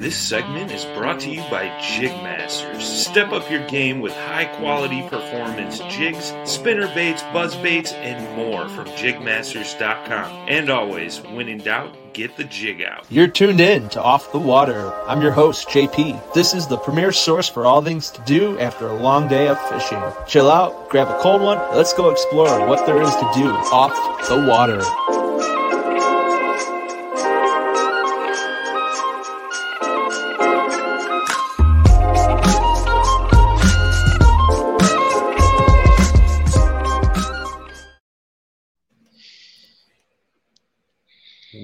This segment is brought to you by Jigmasters. Step up your game with high quality performance jigs, spinner baits, buzz baits, and more from jigmasters.com. And always, when in doubt, get the jig out. You're tuned in to Off the Water. I'm your host, JP. This is the premier source for all things to do after a long day of fishing. Chill out, grab a cold one, let's go explore what there is to do off the water.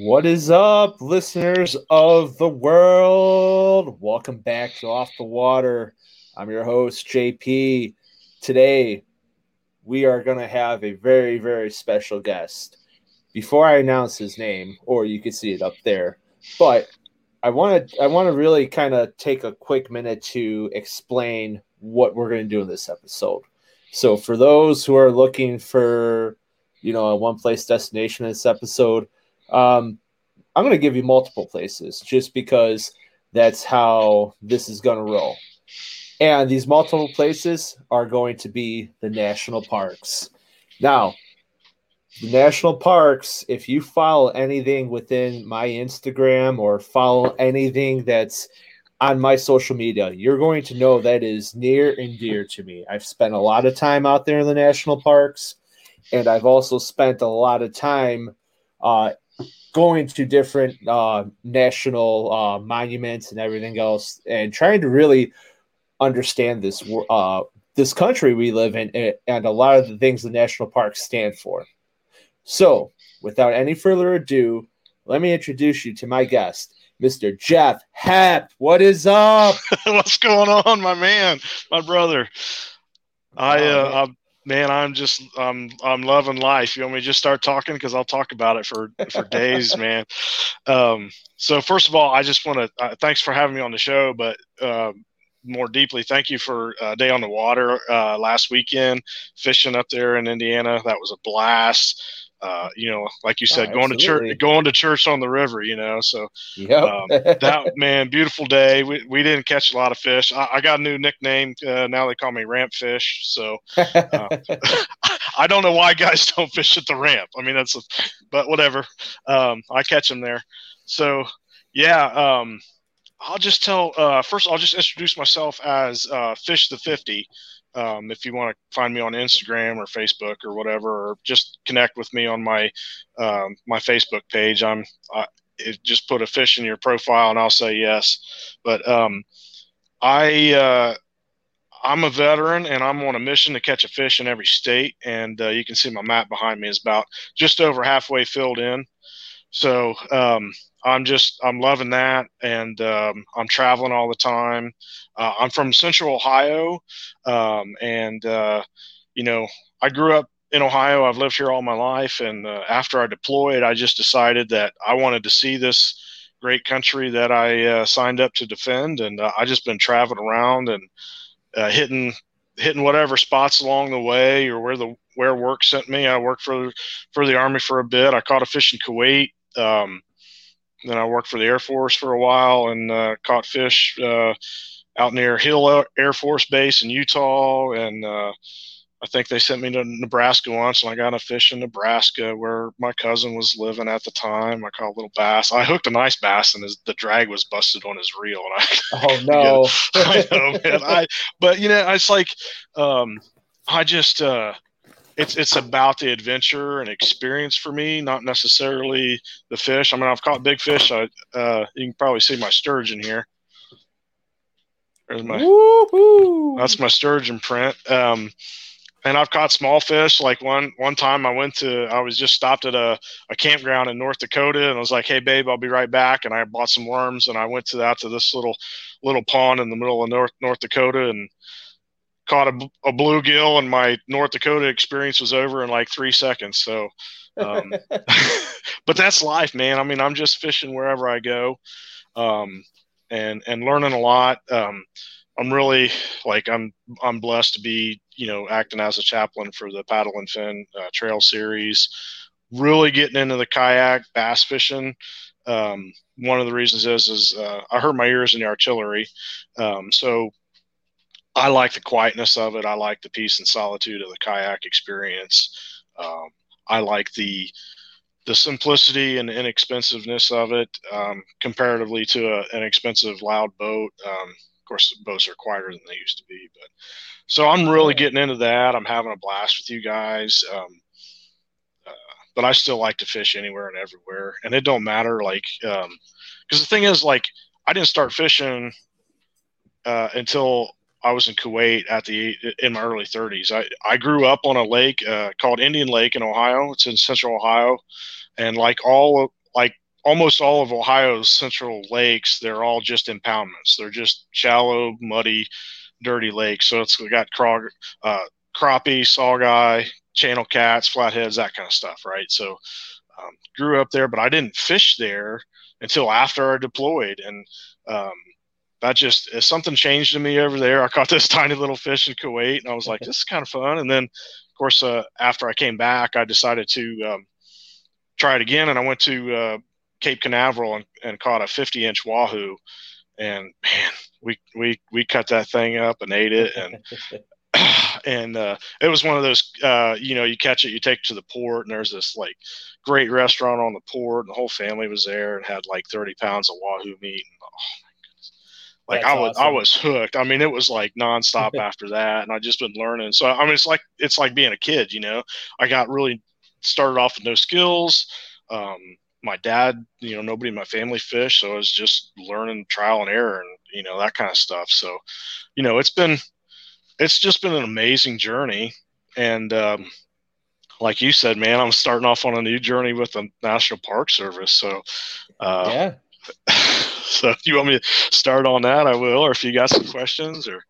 What is up, listeners of the world? Welcome back to Off the Water. I'm your host, JP. Today, we are going to have a very, very special guest. Before I announce his name, or you can see it up there, but I want to I want to really kind of take a quick minute to explain what we're going to do in this episode. So, for those who are looking for, you know, a one place destination in this episode, um, I'm going to give you multiple places just because that's how this is going to roll. And these multiple places are going to be the national parks. Now, the national parks, if you follow anything within my Instagram or follow anything that's on my social media, you're going to know that is near and dear to me. I've spent a lot of time out there in the national parks, and I've also spent a lot of time uh, going to different uh, national uh, monuments and everything else, and trying to really understand this uh, this country we live in and a lot of the things the national parks stand for. So, without any further ado, let me introduce you to my guest, Mr. Jeff Hepp. What is up? What's going on, my man, my brother? I uh, man, I'm just I'm I'm loving life. You want me to just start talking because I'll talk about it for for days, man. Um, so first of all, I just want to uh, thanks for having me on the show, but uh, more deeply, thank you for uh, Day on the Water uh, last weekend, fishing up there in Indiana. That was a blast uh, you know, like you said, oh, going to church, going to church on the river, you know. So, yep. um, that man, beautiful day. We, we didn't catch a lot of fish. I, I got a new nickname. Uh, now they call me Ramp Fish. So, uh, I don't know why guys don't fish at the ramp. I mean, that's, a, but whatever. Um, I catch them there. So, yeah. Um, I'll just tell. Uh, first, I'll just introduce myself as uh, Fish the Fifty. Um, if you want to find me on Instagram or Facebook or whatever, or just connect with me on my um, my Facebook page, I'm I, just put a fish in your profile and I'll say yes. But um, I uh, I'm a veteran and I'm on a mission to catch a fish in every state. And uh, you can see my map behind me is about just over halfway filled in. So um, I'm just I'm loving that, and um, I'm traveling all the time. Uh, I'm from Central Ohio, um, and uh, you know I grew up in Ohio. I've lived here all my life, and uh, after I deployed, I just decided that I wanted to see this great country that I uh, signed up to defend, and uh, I just been traveling around and uh, hitting hitting whatever spots along the way or where the where work sent me. I worked for for the army for a bit. I caught a fish in Kuwait. Um, then I worked for the Air Force for a while and uh, caught fish uh, out near Hill Air Force Base in Utah, and uh, I think they sent me to Nebraska once, and I got a fish in Nebraska where my cousin was living at the time. I caught a little bass. I hooked a nice bass, and his, the drag was busted on his reel. And I, oh no, I know, man. I, but you know, it's like, um, I just, uh, it's it's about the adventure and experience for me, not necessarily the fish. I mean, I've caught big fish. I, uh, you can probably see my sturgeon here. There's my, Woo-hoo! that's my sturgeon print. Um, and I've caught small fish. Like one one time, I went to I was just stopped at a, a campground in North Dakota, and I was like, "Hey, babe, I'll be right back." And I bought some worms, and I went to out to this little little pond in the middle of North North Dakota, and caught a, a bluegill. And my North Dakota experience was over in like three seconds. So, um, but that's life, man. I mean, I'm just fishing wherever I go, um, and and learning a lot. Um, I'm really like I'm I'm blessed to be you know acting as a chaplain for the paddle and fin uh, trail series. Really getting into the kayak bass fishing. Um, one of the reasons is is uh, I hurt my ears in the artillery, um, so I like the quietness of it. I like the peace and solitude of the kayak experience. Um, I like the the simplicity and inexpensiveness of it um, comparatively to a, an expensive loud boat. Um, of course, boats are quieter than they used to be. But so I'm really getting into that. I'm having a blast with you guys. Um, uh, but I still like to fish anywhere and everywhere, and it don't matter. Like, because um, the thing is, like, I didn't start fishing uh, until I was in Kuwait at the in my early 30s. I I grew up on a lake uh, called Indian Lake in Ohio. It's in Central Ohio, and like all like almost all of Ohio's central lakes, they're all just impoundments. They're just shallow, muddy, dirty lakes. So it's got craw, uh, crappie, saugeye, channel cats, flatheads, that kind of stuff, right? So um, grew up there, but I didn't fish there until after I deployed, and um, that just something changed in me over there. I caught this tiny little fish in Kuwait, and I was like, "This is kind of fun." And then, of course, uh, after I came back, I decided to um, try it again, and I went to uh, Cape Canaveral and, and caught a 50 inch wahoo. And man, we, we, we cut that thing up and ate it. And, and uh, it was one of those, uh, you know, you catch it, you take it to the port, and there's this like great restaurant on the port, and the whole family was there and had like 30 pounds of wahoo meat. And, oh. Like That's I was, awesome. I was hooked. I mean, it was like nonstop after that, and I just been learning. So I mean, it's like it's like being a kid, you know. I got really started off with no skills. Um, my dad, you know, nobody in my family fished, so I was just learning trial and error and you know that kind of stuff. So, you know, it's been it's just been an amazing journey, and um, like you said, man, I'm starting off on a new journey with the National Park Service. So, uh, yeah. So, if you want me to start on that, I will. Or if you got some questions, or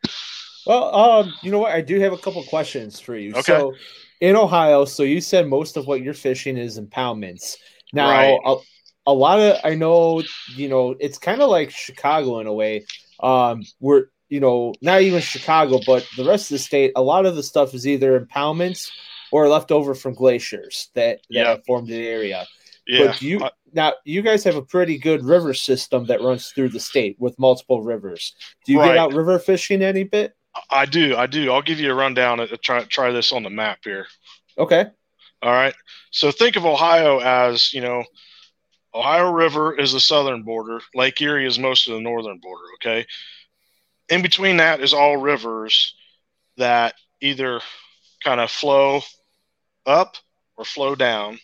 well, um, you know what, I do have a couple questions for you. Okay. So, in Ohio, so you said most of what you're fishing is impoundments. Now, right. a, a, lot of I know, you know, it's kind of like Chicago in a way. Um, we're you know, not even Chicago, but the rest of the state. A lot of the stuff is either impoundments or left over from glaciers that that yeah. formed the area. Yeah. But you I, now you guys have a pretty good river system that runs through the state with multiple rivers. Do you right. get out river fishing any bit? I do, I do. I'll give you a rundown. Uh, try try this on the map here. Okay. All right. So think of Ohio as, you know, Ohio River is the southern border. Lake Erie is most of the northern border. Okay. In between that is all rivers that either kind of flow up or flow down.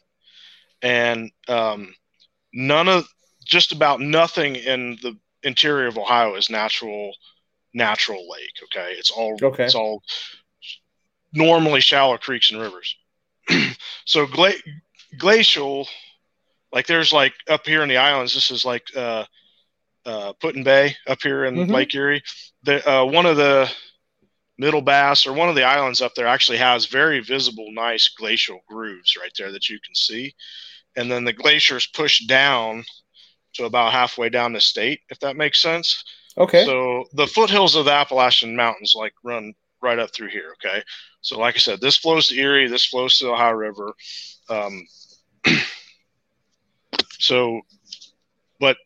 And um, none of, just about nothing in the interior of Ohio is natural, natural lake. Okay. It's all, okay. it's all normally shallow creeks and rivers. so gla- glacial, like there's like up here in the islands, this is like uh, uh, Put-in-Bay up here in mm-hmm. Lake Erie. The uh, one of the Middle Bass or one of the islands up there actually has very visible, nice glacial grooves right there that you can see, and then the glaciers push down to about halfway down the state, if that makes sense. Okay. So the foothills of the Appalachian Mountains like run right up through here. Okay. So, like I said, this flows to Erie, this flows to the Ohio River. Um, so, but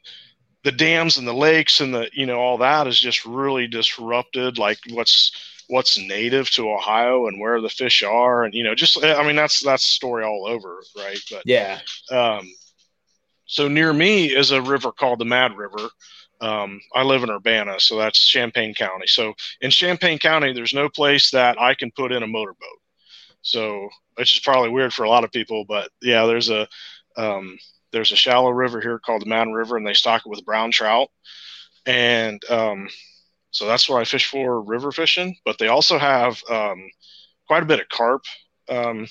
the dams and the lakes and the you know all that is just really disrupted like what's what's native to ohio and where the fish are and you know just i mean that's that's story all over right but yeah um so near me is a river called the mad river um, I live in Urbana, so that's Champaign County. So in Champaign County, there's no place that I can put in a motorboat. So it's probably weird for a lot of people, but yeah, there's a um, there's a shallow river here called the Mountain River, and they stock it with brown trout. And um, so that's where I fish for river fishing. But they also have um, quite a bit of carp, um,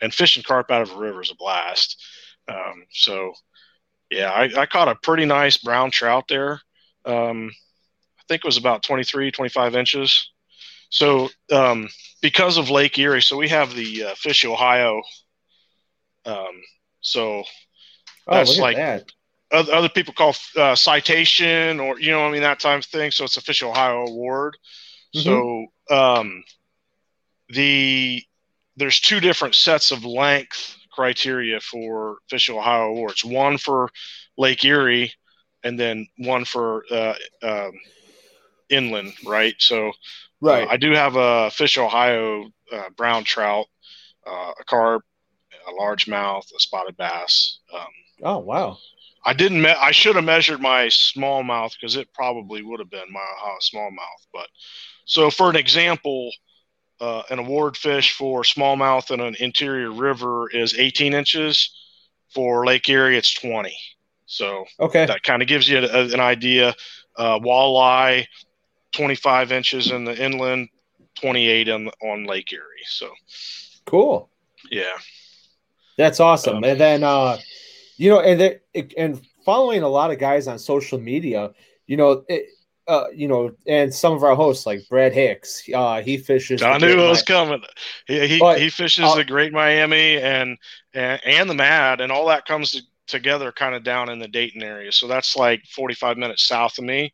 and fishing carp out of a river is a blast. Um, so yeah, I, I, caught a pretty nice brown trout there. Um, I think it was about 23, 25 inches. So um, because of Lake Erie, so we have the uh, Fish Ohio. so Oh, that's like that. Other other people call uh, citation or you know I mean that type of thing. So it's Fish Ohio award. Mm-hmm. So um, the there's two different sets of length criteria for Fish Ohio awards. One for Lake Erie, and then one for uh, um, inland. Right. So uh, right. Uh, I do have a Fish Ohio uh, brown trout, uh, a carp, a largemouth, a spotted bass. Um, Oh wow! I didn't. Me- I should have measured my smallmouth because it probably would have been my uh, smallmouth. But so, for an example, uh, an award fish for smallmouth in an interior river is 18 inches. For Lake Erie, it's 20. So okay, that kind of gives you a, an idea. Uh, walleye, 25 inches in the inland, 28 on on Lake Erie. So cool. Yeah, that's awesome. Um, and then uh, you know, and and following a lot of guys on social media, you know, it, uh, you know, and some of our hosts like Brad Hicks, uh, he fishes. I knew it was coming. He he, but, he fishes uh, the Great Miami and, and and the Mad, and all that comes together kind of down in the Dayton area. So that's like 45 minutes south of me.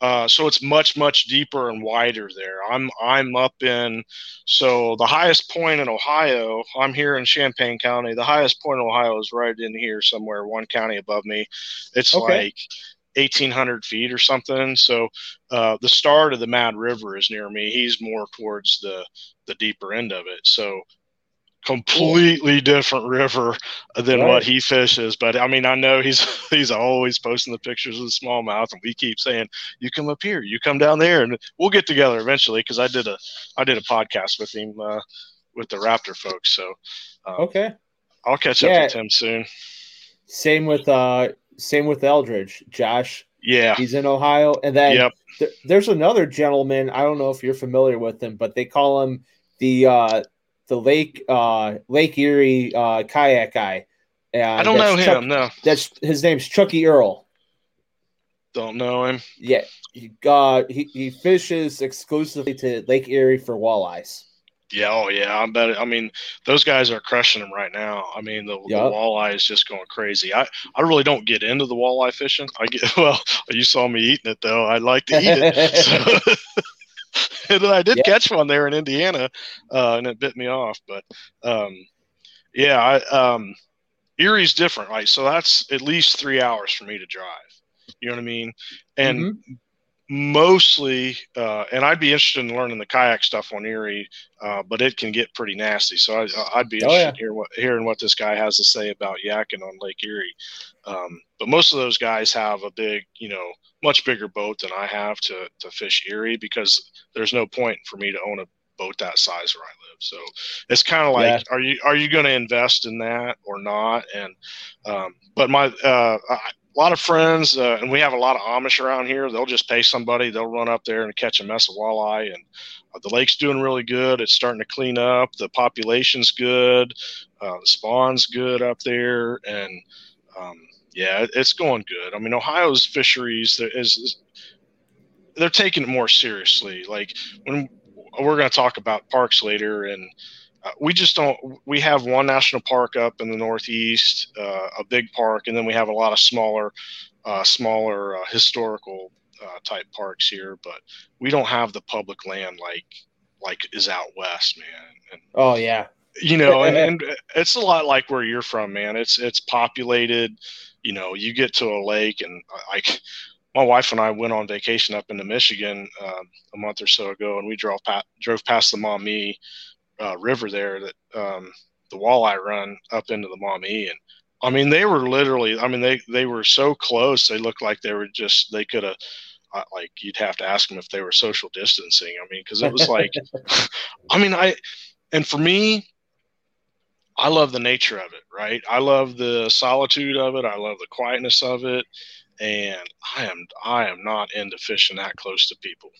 Uh, so it's much much deeper and wider there. I'm I'm up in so the highest point in Ohio. I'm here in Champaign County. The highest point in Ohio is right in here somewhere, one county above me. It's okay. like 1800 feet or something. So uh, the start of the Mad River is near me. He's more towards the the deeper end of it. So completely different river than right. what he fishes. But I mean, I know he's he's always posting the pictures of the smallmouth, and we keep saying, "You come up here, you come down there," and we'll get together eventually. Because I did a I did a podcast with him uh, with the Raptor folks. So um, okay, I'll catch yeah. up with him soon. Same with uh same with Eldridge, Josh. Yeah, he's in Ohio, and then yep. th- there's another gentleman. I don't know if you're familiar with him, but they call him the uh the Lake uh, Lake Erie uh, kayak guy. Uh, I don't know Chuck, him. No, that's his name's Chucky Earl. Don't know him. Yeah, he uh, he, he fishes exclusively to Lake Erie for walleyes. Yeah, oh yeah, I bet. I mean, those guys are crushing them right now. I mean, the, yep. the walleye is just going crazy. I, I really don't get into the walleye fishing. I get well. You saw me eating it though. I like to eat it. And I did yeah. catch one there in Indiana, uh, and it bit me off. But um, yeah, I, um, Erie's different, right? So that's at least three hours for me to drive. You know what I mean? And mm-hmm. Mostly, uh, and I'd be interested in learning the kayak stuff on Erie, uh, but it can get pretty nasty. So I, would be interested oh, yeah. in hear what, hearing what this guy has to say about yakking on Lake Erie. Um, but most of those guys have a big, you know, much bigger boat than I have to to fish Erie because there's no point for me to own a boat that size where I live. So it's kind of like, yeah. are you are you going to invest in that or not? And um, but my uh, I, a lot of friends, uh, and we have a lot of Amish around here. They'll just pay somebody. They'll run up there and catch a mess of walleye, and uh, the lake's doing really good. It's starting to clean up. The population's good. Uh, the spawn's good up there, and um, yeah, it's going good. I mean, Ohio's fisheries is they're taking it more seriously. Like when we're going to talk about parks later, and we just don't. We have one national park up in the Northeast, uh, a big park, and then we have a lot of smaller, uh, smaller uh, historical uh, type parks here. But we don't have the public land like like is out west, man. And, oh yeah, you know, and, and it's a lot like where you're from, man. It's it's populated you know, you get to a lake and like my wife and I went on vacation up into Michigan uh, a month or so ago, and we drove past, drove past the Maumee uh, River there that um, the walleye run up into the Maumee, and I mean they were literally, I mean they they were so close, they looked like they were just they could have. Uh, like you'd have to ask them if they were social distancing. I mean, because it was like, I mean, I, and for me, I love the nature of it, right? I love the solitude of it. I love the quietness of it and I am I am not into fishing that close to people,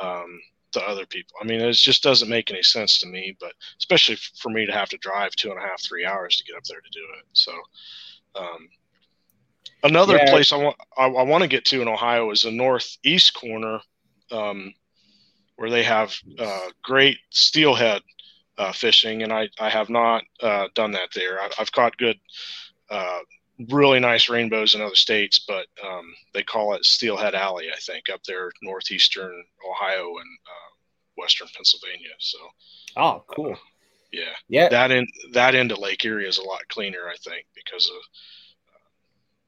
um, to other people. I mean, it just doesn't make any sense to me. But especially for me to have to drive two and a half, three hours to get up there to do it. So, um, another yeah. place I want I, I, want to get to in Ohio is the northeast corner, um, where they have uh, great steelhead uh, fishing, and I I have not uh, done that there. I, have caught good uh, really nice rainbows in other states, but um, they call it Steelhead Alley, I think, up there northeastern Ohio and uh, western Pennsylvania. So, oh, cool. Uh, yeah, yeah. That end that end of Lake Erie is a lot cleaner, I think, because of uh,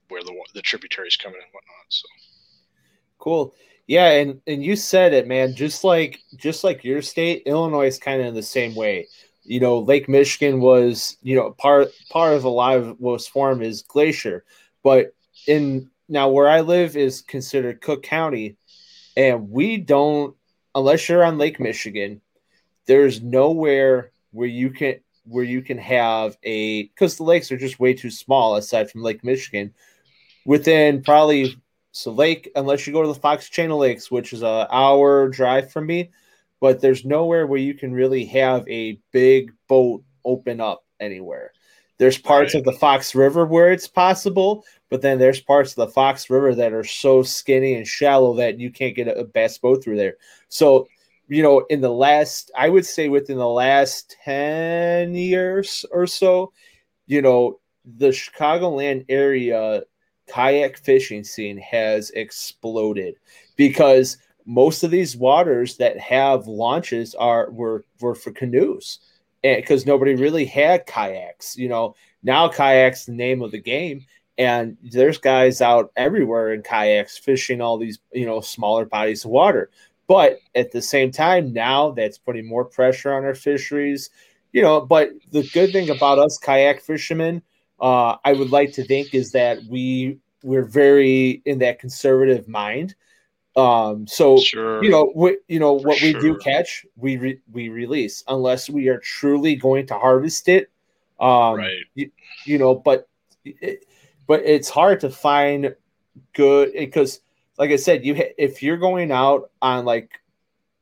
where the the tributaries come in and whatnot. So, cool. Yeah, and and you said it, man. Just like just like your state, Illinois is kind of in the same way you know, Lake Michigan was, you know, part part of a lot of what's formed is glacier. But in now where I live is considered Cook County, and we don't unless you're on Lake Michigan, there's nowhere where you can where you can have a because the lakes are just way too small aside from Lake Michigan. Within probably so lake, unless you go to the Fox Chain O'Lakes, which is a hour drive from me, but there's nowhere where you can really have a big boat open up anywhere. There's parts right. of the Fox River where it's possible, but then there's parts of the Fox River that are so skinny and shallow that you can't get a bass boat through there. So, you know, in the last, I would say within the last 10 years or so, you know, the Chicagoland area kayak fishing scene has exploded because most of these waters that have launches are were were for canoes. Because nobody really had kayaks you know? Now kayaks the name of the game. And there's guys out everywhere in kayaks fishing all these you know smaller bodies of water. But at the same time now that's putting more pressure on our fisheries you know? But the good thing about us kayak fishermen uh, i would like to think is that we we're very in that conservative mind um, so sure. you know, we, you know what sure. we do catch, we re- we release unless we are truly going to harvest it. Um, right. You, you know, but it, but it's hard to find good because, like I said, you ha- if you're going out on like,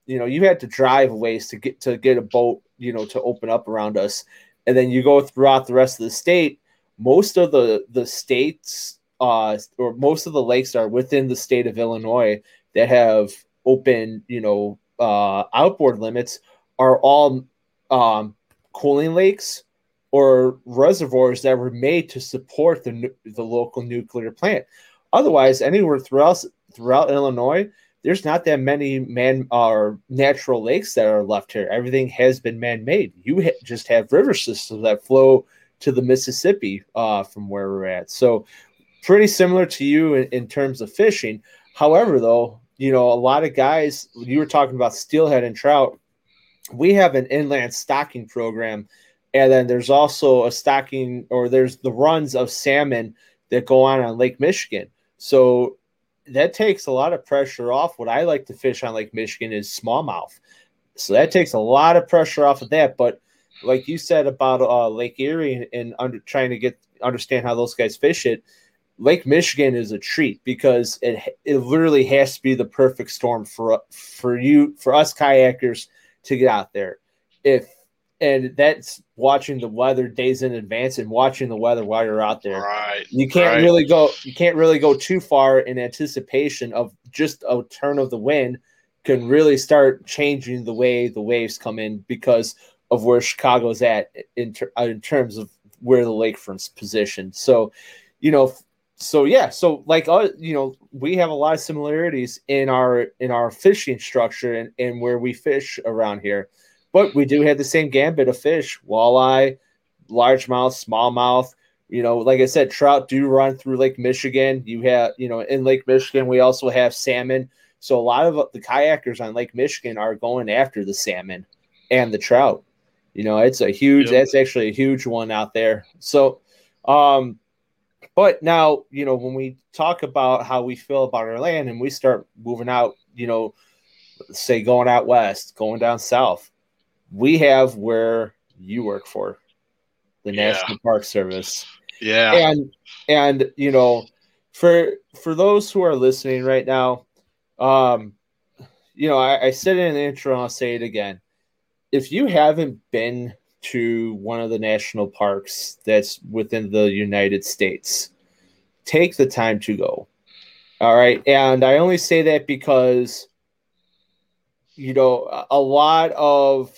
you know, you had to drive ways to get to get a boat, you know, to open up around us, and then you go throughout the rest of the state. Most of the the states, uh, or most of the lakes are within the state of Illinois that have open, you know, uh, outboard limits are all um, cooling lakes or reservoirs that were made to support the the local nuclear plant. Otherwise, anywhere throughout throughout Illinois, there's not that many man or natural lakes that are left here. Everything has been man made. You ha- just have river systems that flow to the Mississippi uh, from where we're at. So, pretty similar to you in, in terms of fishing. However, though, you know, a lot of guys, you were talking about steelhead and trout. We have an inland stocking program, and then there's also a stocking, or there's the runs of salmon that go on on Lake Michigan. So that takes a lot of pressure off. What I like to fish on Lake Michigan is smallmouth. So that takes a lot of pressure off of that. But like you said about uh, Lake Erie and, under, trying to get understand how those guys fish it, Lake Michigan is a treat because it it literally has to be the perfect storm for for you for us kayakers to get out there. If and that's watching the weather days in advance and watching the weather while you're out there. Right. You can't right. really go you can't really go too far in anticipation of just a turn of the wind can really start changing the way the waves come in because of where Chicago's at in, ter- in terms of where the lakefront's positioned. So, you know, so yeah, so like uh, you know, we have a lot of similarities in our in our fishing structure and, and where we fish around here. But we do have the same gambit of fish, walleye, largemouth, smallmouth. You know, like I said, trout do run through Lake Michigan. You have, you know, in Lake Michigan, we also have salmon. So a lot of the kayakers on Lake Michigan are going after the salmon and the trout. You know, it's a huge, yep. that's actually a huge one out there. So, um, but now, you know, when we talk about how we feel about our land and we start moving out, you know, say going out west, going down south, we have where you work for the yeah. National Park Service. Yeah. And and you know, for for those who are listening right now, um, you know, I, I said it in the intro, I'll say it again. If you haven't been to one of the national parks that's within the United States, take the time to go. All right. And I only say that because, you know, a lot of,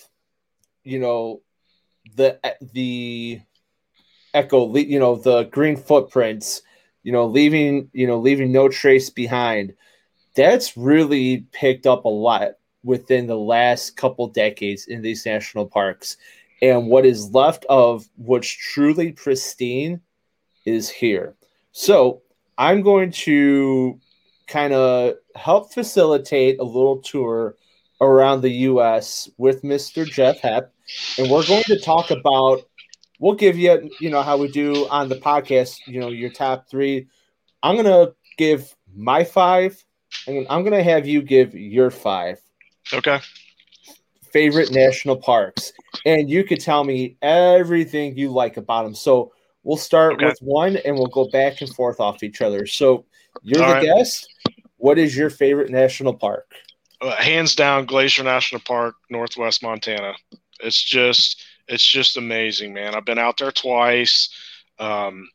you know, the, the echo, you know, the green footprints, you know, leaving, you know, leaving no trace behind. That's really picked up a lot within the last couple decades in these national parks. And what is left of what's truly pristine is here. So I'm going to kind of help facilitate a little tour around the U.S. with Mr. Jeff Hepp, and we're going to talk about. We'll give you, you know, how we do on the podcast. You know, your top three. I'm gonna give my five, and I'm gonna have you give your five. Okay. Favorite national parks, and you could tell me everything you like about them. So We'll start okay. with one and we'll go back and forth off each other. So you're All the right. guest. What is your favorite national park? Uh, hands down, Glacier National Park, Northwest Montana. It's just it's just amazing, man. I've been out there twice, um,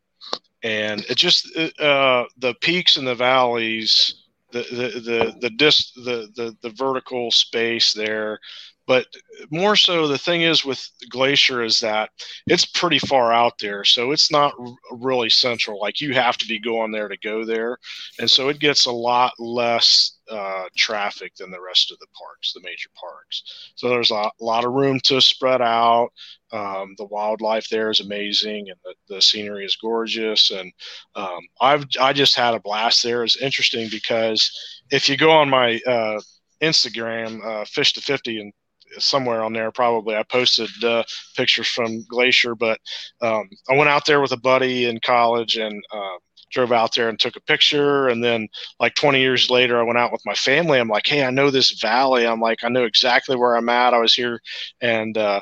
and it just uh, the peaks and the valleys, the the the the, dis, the the the vertical space there but more so, the thing is with Glacier is that it's pretty far out there, so it's not really central. Like you have to be going there to go there, and so it gets a lot less uh, traffic than the rest of the parks, the major parks. So there's a lot of room to spread out. Um, the wildlife there is amazing, and the, the scenery is gorgeous. And um, I've I just had a blast there. It's interesting because if you go on my uh, Instagram, uh, Fish the Fifty, and somewhere on there probably. I posted uh, pictures from glacier but um, i went out there with a buddy in college and uh, drove out there and took a picture. And then like 20 years later i went out with my family. I'm like hey i know this valley. I'm like i know exactly where i'm at. I was here and uh,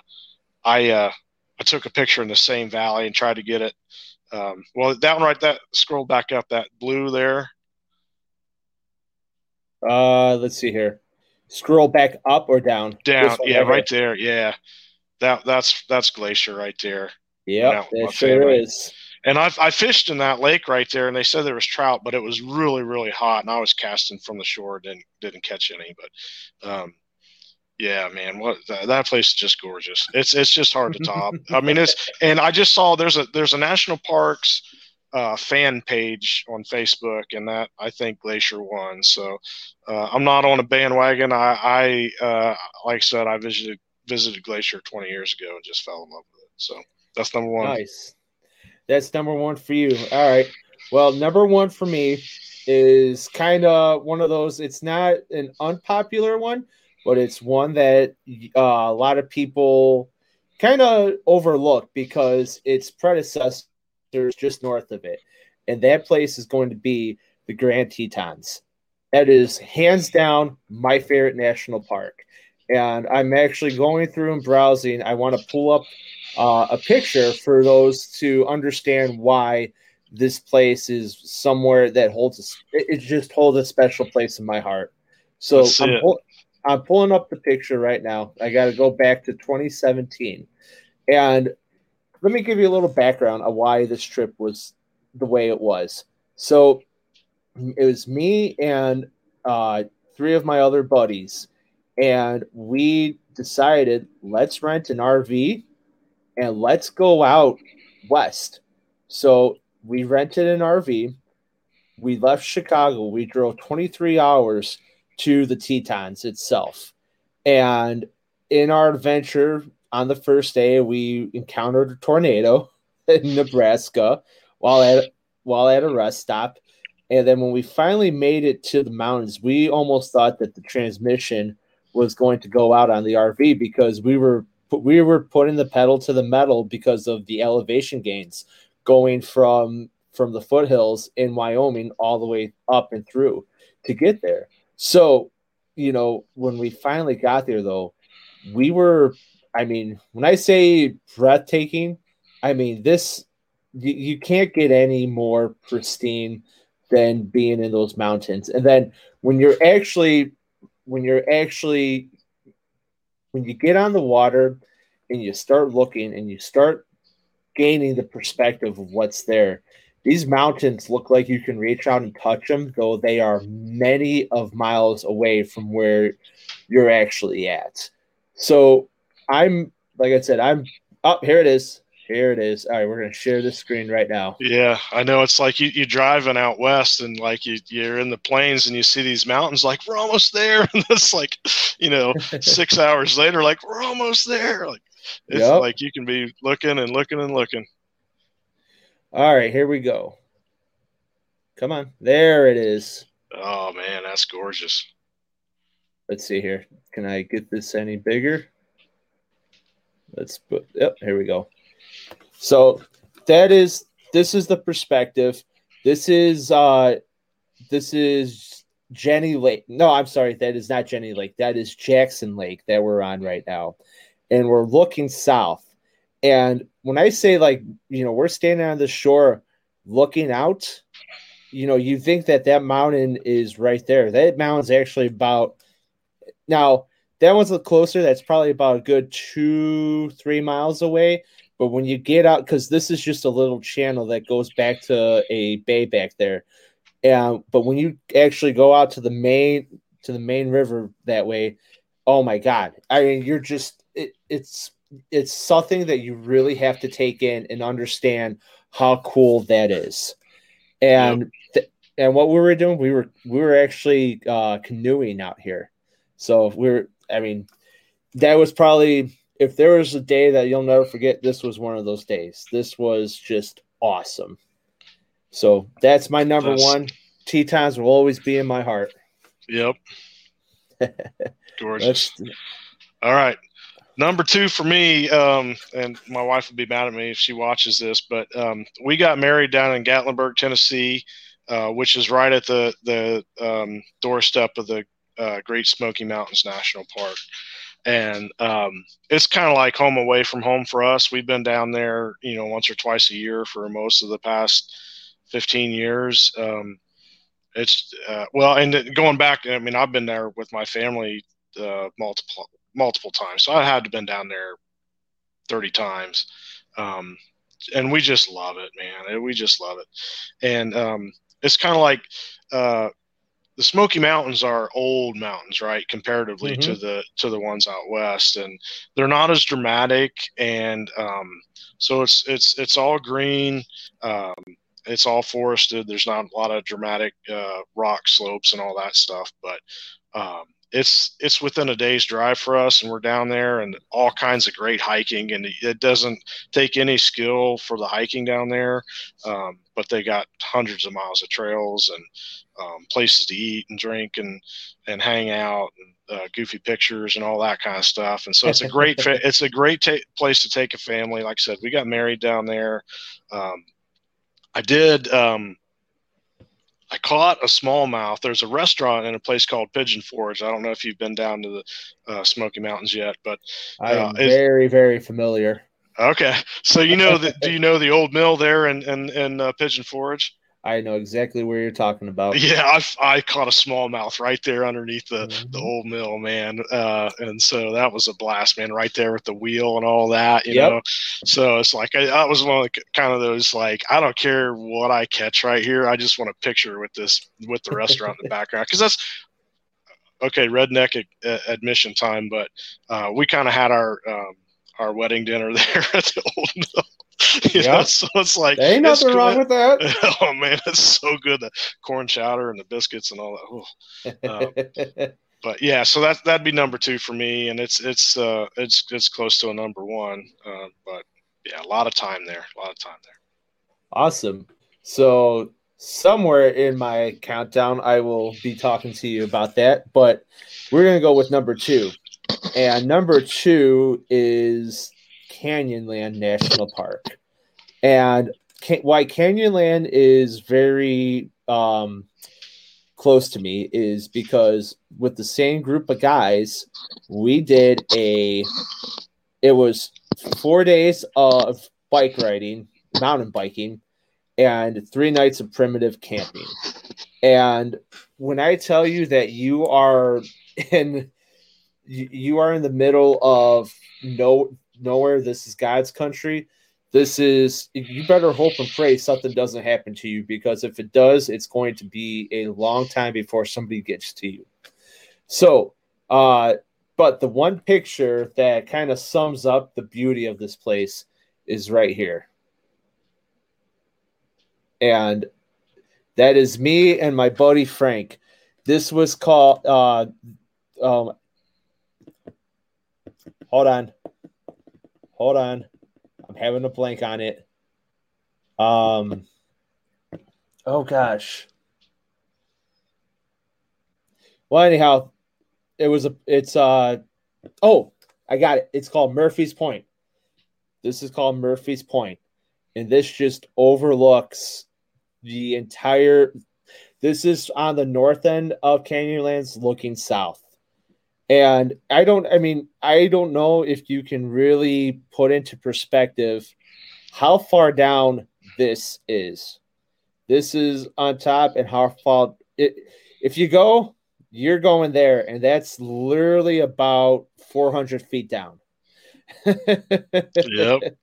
i uh, i took a picture in the same valley and tried to get it. Um, well that one right that scroll back up that blue there. Uh let's see here scroll back up or down? Down, yeah, right there. Yeah, that that's that's glacier right there. Yeah, it sure is. And I I fished in that lake right there, and they said there was trout, but it was really really hot, and I was casting from the shore, didn't didn't catch any, but um, yeah, man, what that, that, place is just gorgeous. It's it's just hard to top. I mean, it's and I just saw there's a there's a national parks uh, fan page on Facebook, and that I think Glacier won. So uh, I'm not on a bandwagon. I, I uh, like I said, I visited visited Glacier 20 years ago and just fell in love with it. So that's number one. Nice. That's number one for you. All right. Well, number one for me is kind of one of those. It's not an unpopular one, but it's one that uh, a lot of people kind of overlook because its predecessor just north of it. And that place is going to be the Grand Tetons. That is hands down my favorite national park. And I'm actually going through and browsing. I want to pull up uh, a picture for those to understand why this place is somewhere that holds a, it just holds a special place in my heart. So I'm, pull, I'm pulling up the picture right now. I got to go back to 2017. And let me give you a little background of why this trip was the way it was. So it was me and uh, three of my other buddies, and we decided let's rent an RV and let's go out west. So we rented an RV. We left Chicago. We drove 23 hours to the Tetons itself. And in our adventure, on the first day we encountered a tornado in Nebraska while at while at a rest stop. And then when we finally made it to the mountains, we almost thought that the transmission was going to go out on the RV because we were we were putting the pedal to the metal because of the elevation gains going from from the foothills in Wyoming all the way up and through to get there. So, you know, when we finally got there though, we were I mean, when I say breathtaking, I mean this you, you can't get any more pristine than being in those mountains. And then when you're actually when you're actually when you get on the water and you start looking and you start gaining the perspective of what's there these mountains look like you can reach out and touch them though they are many of miles away from where you're actually at so i'm like i said i'm up oh, here it is here it is. All right, we're gonna share the screen right now. Yeah, I know. It's like you you driving out west and like you you're in the plains and you see these mountains. Like we're almost there, and it's like, you know, six hours later, like we're almost there. Like it's yep. like you can be looking and looking and looking. All right, here we go. Come on, there it is. Oh man, that's gorgeous. Let's see here. Can I get this any bigger? Let's put. Yep, here we go. So that is this is the perspective. This is uh this is Jenny Lake. No, I'm sorry, that is not Jenny Lake. That is Jackson Lake that we're on right now. And we're looking south. And when I say like, you know, we're standing on the shore looking out, you know, you think that that mountain is right there. That mountain's actually about now that one's a closer. That's probably about a good two, three miles away. But when you get out, because this is just a little channel that goes back to a bay back there. And but when you actually go out to the main to the main river that way, oh my god! I mean, you're just it, it's it's something that you really have to take in and understand how cool that is. And th- and what we were doing, we were we were actually uh, canoeing out here. So we we're I mean, that was probably if there was a day that you'll never forget, this was one of those days. This was just awesome. So that's my number that's... one. times will always be in my heart. Yep. Gorgeous. All right. Number two for me, um, and my wife would be mad at me if she watches this, but um, we got married down in Gatlinburg, Tennessee, uh, which is right at the the um, doorstep of the uh, Great Smoky Mountains National Park and um, it's kind of like home away from home for us. We've been down there, you know, once or twice a year for most of the past 15 years. Um, it's uh, well, and going back, I mean, I've been there with my family uh, multiple multiple times, so I had to been down there 30 times, um, and we just love it, man. We just love it, and um, it's kind of like uh, the Smoky Mountains are old mountains, right, comparatively mm-hmm. to the to the ones out west, and they're not as dramatic, and um, so it's it's it's all green, um, it's all forested. There's not a lot of dramatic uh, rock slopes and all that stuff, but um, it's it's within a day's drive for us, and we're down there, and all kinds of great hiking, and it doesn't take any skill for the hiking down there, um, but they got hundreds of miles of trails and um, places to eat and drink and and hang out and uh, goofy pictures and all that kind of stuff. And so it's a great it's a great ta- place to take a family. Like I said, we got married down there. Um, I did. Um, I caught a smallmouth. There's a restaurant in a place called Pigeon Forge. I don't know if you've been down to the uh, Smoky Mountains yet, but uh, I am very, very familiar. Okay, so you know that? do you know the old mill there in in, in uh, Pigeon Forge? I know exactly where you're talking about. Yeah, I, I caught a smallmouth right there underneath the, mm-hmm. the old mill, man. Uh, and so that was a blast, man, right there with the wheel and all that, you yep. know. So it's like I, I was one of the, kind of those like I don't care what I catch right here. I just want a picture with this with the restaurant in the background because that's okay. Redneck admission time, but uh, we kind of had our um, our wedding dinner there at the old mill. you yeah. know, so it's like there ain't nothing wrong with that. oh man, it's so good the corn chowder and the biscuits and all that. Um, but yeah, so that that'd be number two for me, and it's it's uh it's it's close to a number one. Uh, but yeah, a lot of time there. A lot of time there. Awesome. So somewhere in my countdown, I will be talking to you about that. But we're gonna go with number two, and number two is Canyonland National Park, and can- why Canyonland is very um, close to me is because with the same group of guys, we did a. It was four days of bike riding, mountain biking, and three nights of primitive camping. And when I tell you that you are in, you are in the middle of no nowhere. This is God's country. This is you better hope and pray something doesn't happen to you because if it does, it's going to be a long time before somebody gets to you. So, uh, but the one picture that kind of sums up the beauty of this place is right here. And that is me and my buddy Frank. This was called uh um hold on. Hold on. I'm having a blank on it. Um oh gosh. Well anyhow, it was a it's uh oh I got it. It's called Murphy's Point. This is called Murphy's Point, and this just overlooks the entire. This is on the north end of Canyonlands, looking south, and I don't. I mean, I don't know if you can really put into perspective how far down this is. This is on top, and how far it. If you go, you're going there, and that's literally about 400 feet down. Yep.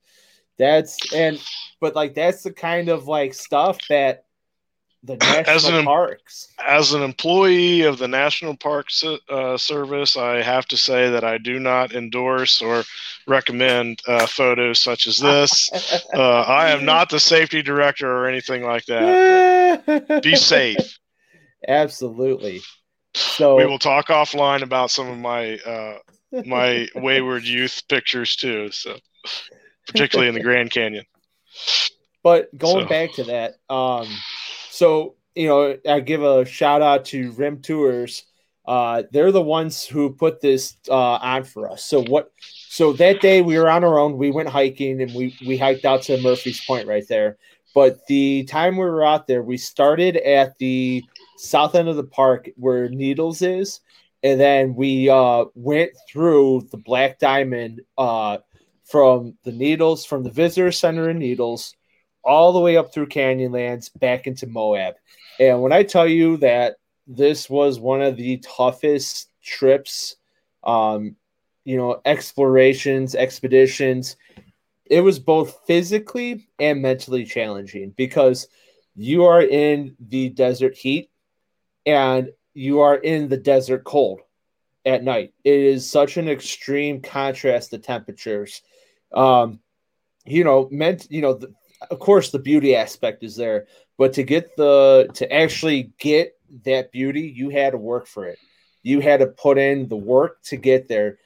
That's and but like that's the kind of like stuff that the As an- parks. As an employee of the National Park uh, Service, I have to say that I do not endorse or recommend uh, photos such as this. Uh, I am not the safety director or anything like that. Be safe. Absolutely. So We will talk offline about some of my uh, my wayward youth pictures too. So, particularly in the Grand Canyon. But going So- back to that, um, so you know, I give a shout out to Rim Tours. Uh, they're the ones who put this uh, on for us. So what? So that day we were on our own. We went hiking and we we hiked out to Murphy's Point right there. But the time we were out there, we started at the south end of the park where Needles is, and then we uh, went through the Black Diamond uh, from the Needles, from the Visitor Center in Needles, all the way up through Canyonlands back into Moab. And when I tell you that this was one of the toughest trips, um, you know, explorations, expeditions, it was both physically and mentally challenging because you are in the desert heat and you are in the desert cold at night. It is such an extreme contrast to temperatures. Um, you know, meant you know, the, of course, the beauty aspect is there, but to get the to actually get that beauty, you had to work for it. You had to put in the work to get there.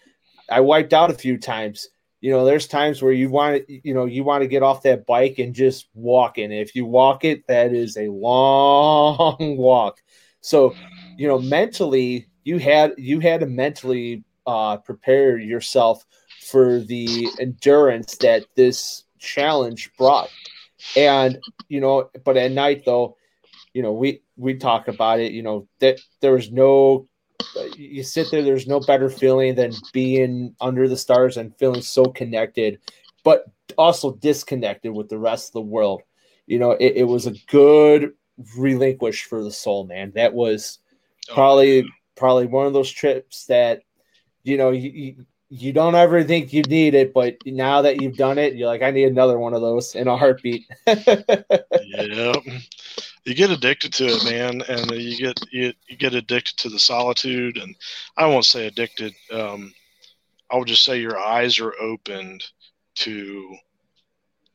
I wiped out a few times. You know, there's times where you want to, you know, you want to get off that bike and just walk in. If you walk it, that is a long walk. So, you know, mentally, you had you had to mentally uh, prepare yourself for the endurance that this challenge brought. And you know, but at night though, you know, we we talk about it. You know that there was no. You sit there. There's no better feeling than being under the stars and feeling so connected, but also disconnected with the rest of the world. You know, it, it was a good relinquish for the soul, man. That was oh, probably probably one of those trips that you know you, you don't ever think you need it, but now that you've done it, you're like, I need another one of those in a heartbeat. yeah you get addicted to it man and you get you, you get addicted to the solitude and i won't say addicted um, i would just say your eyes are opened to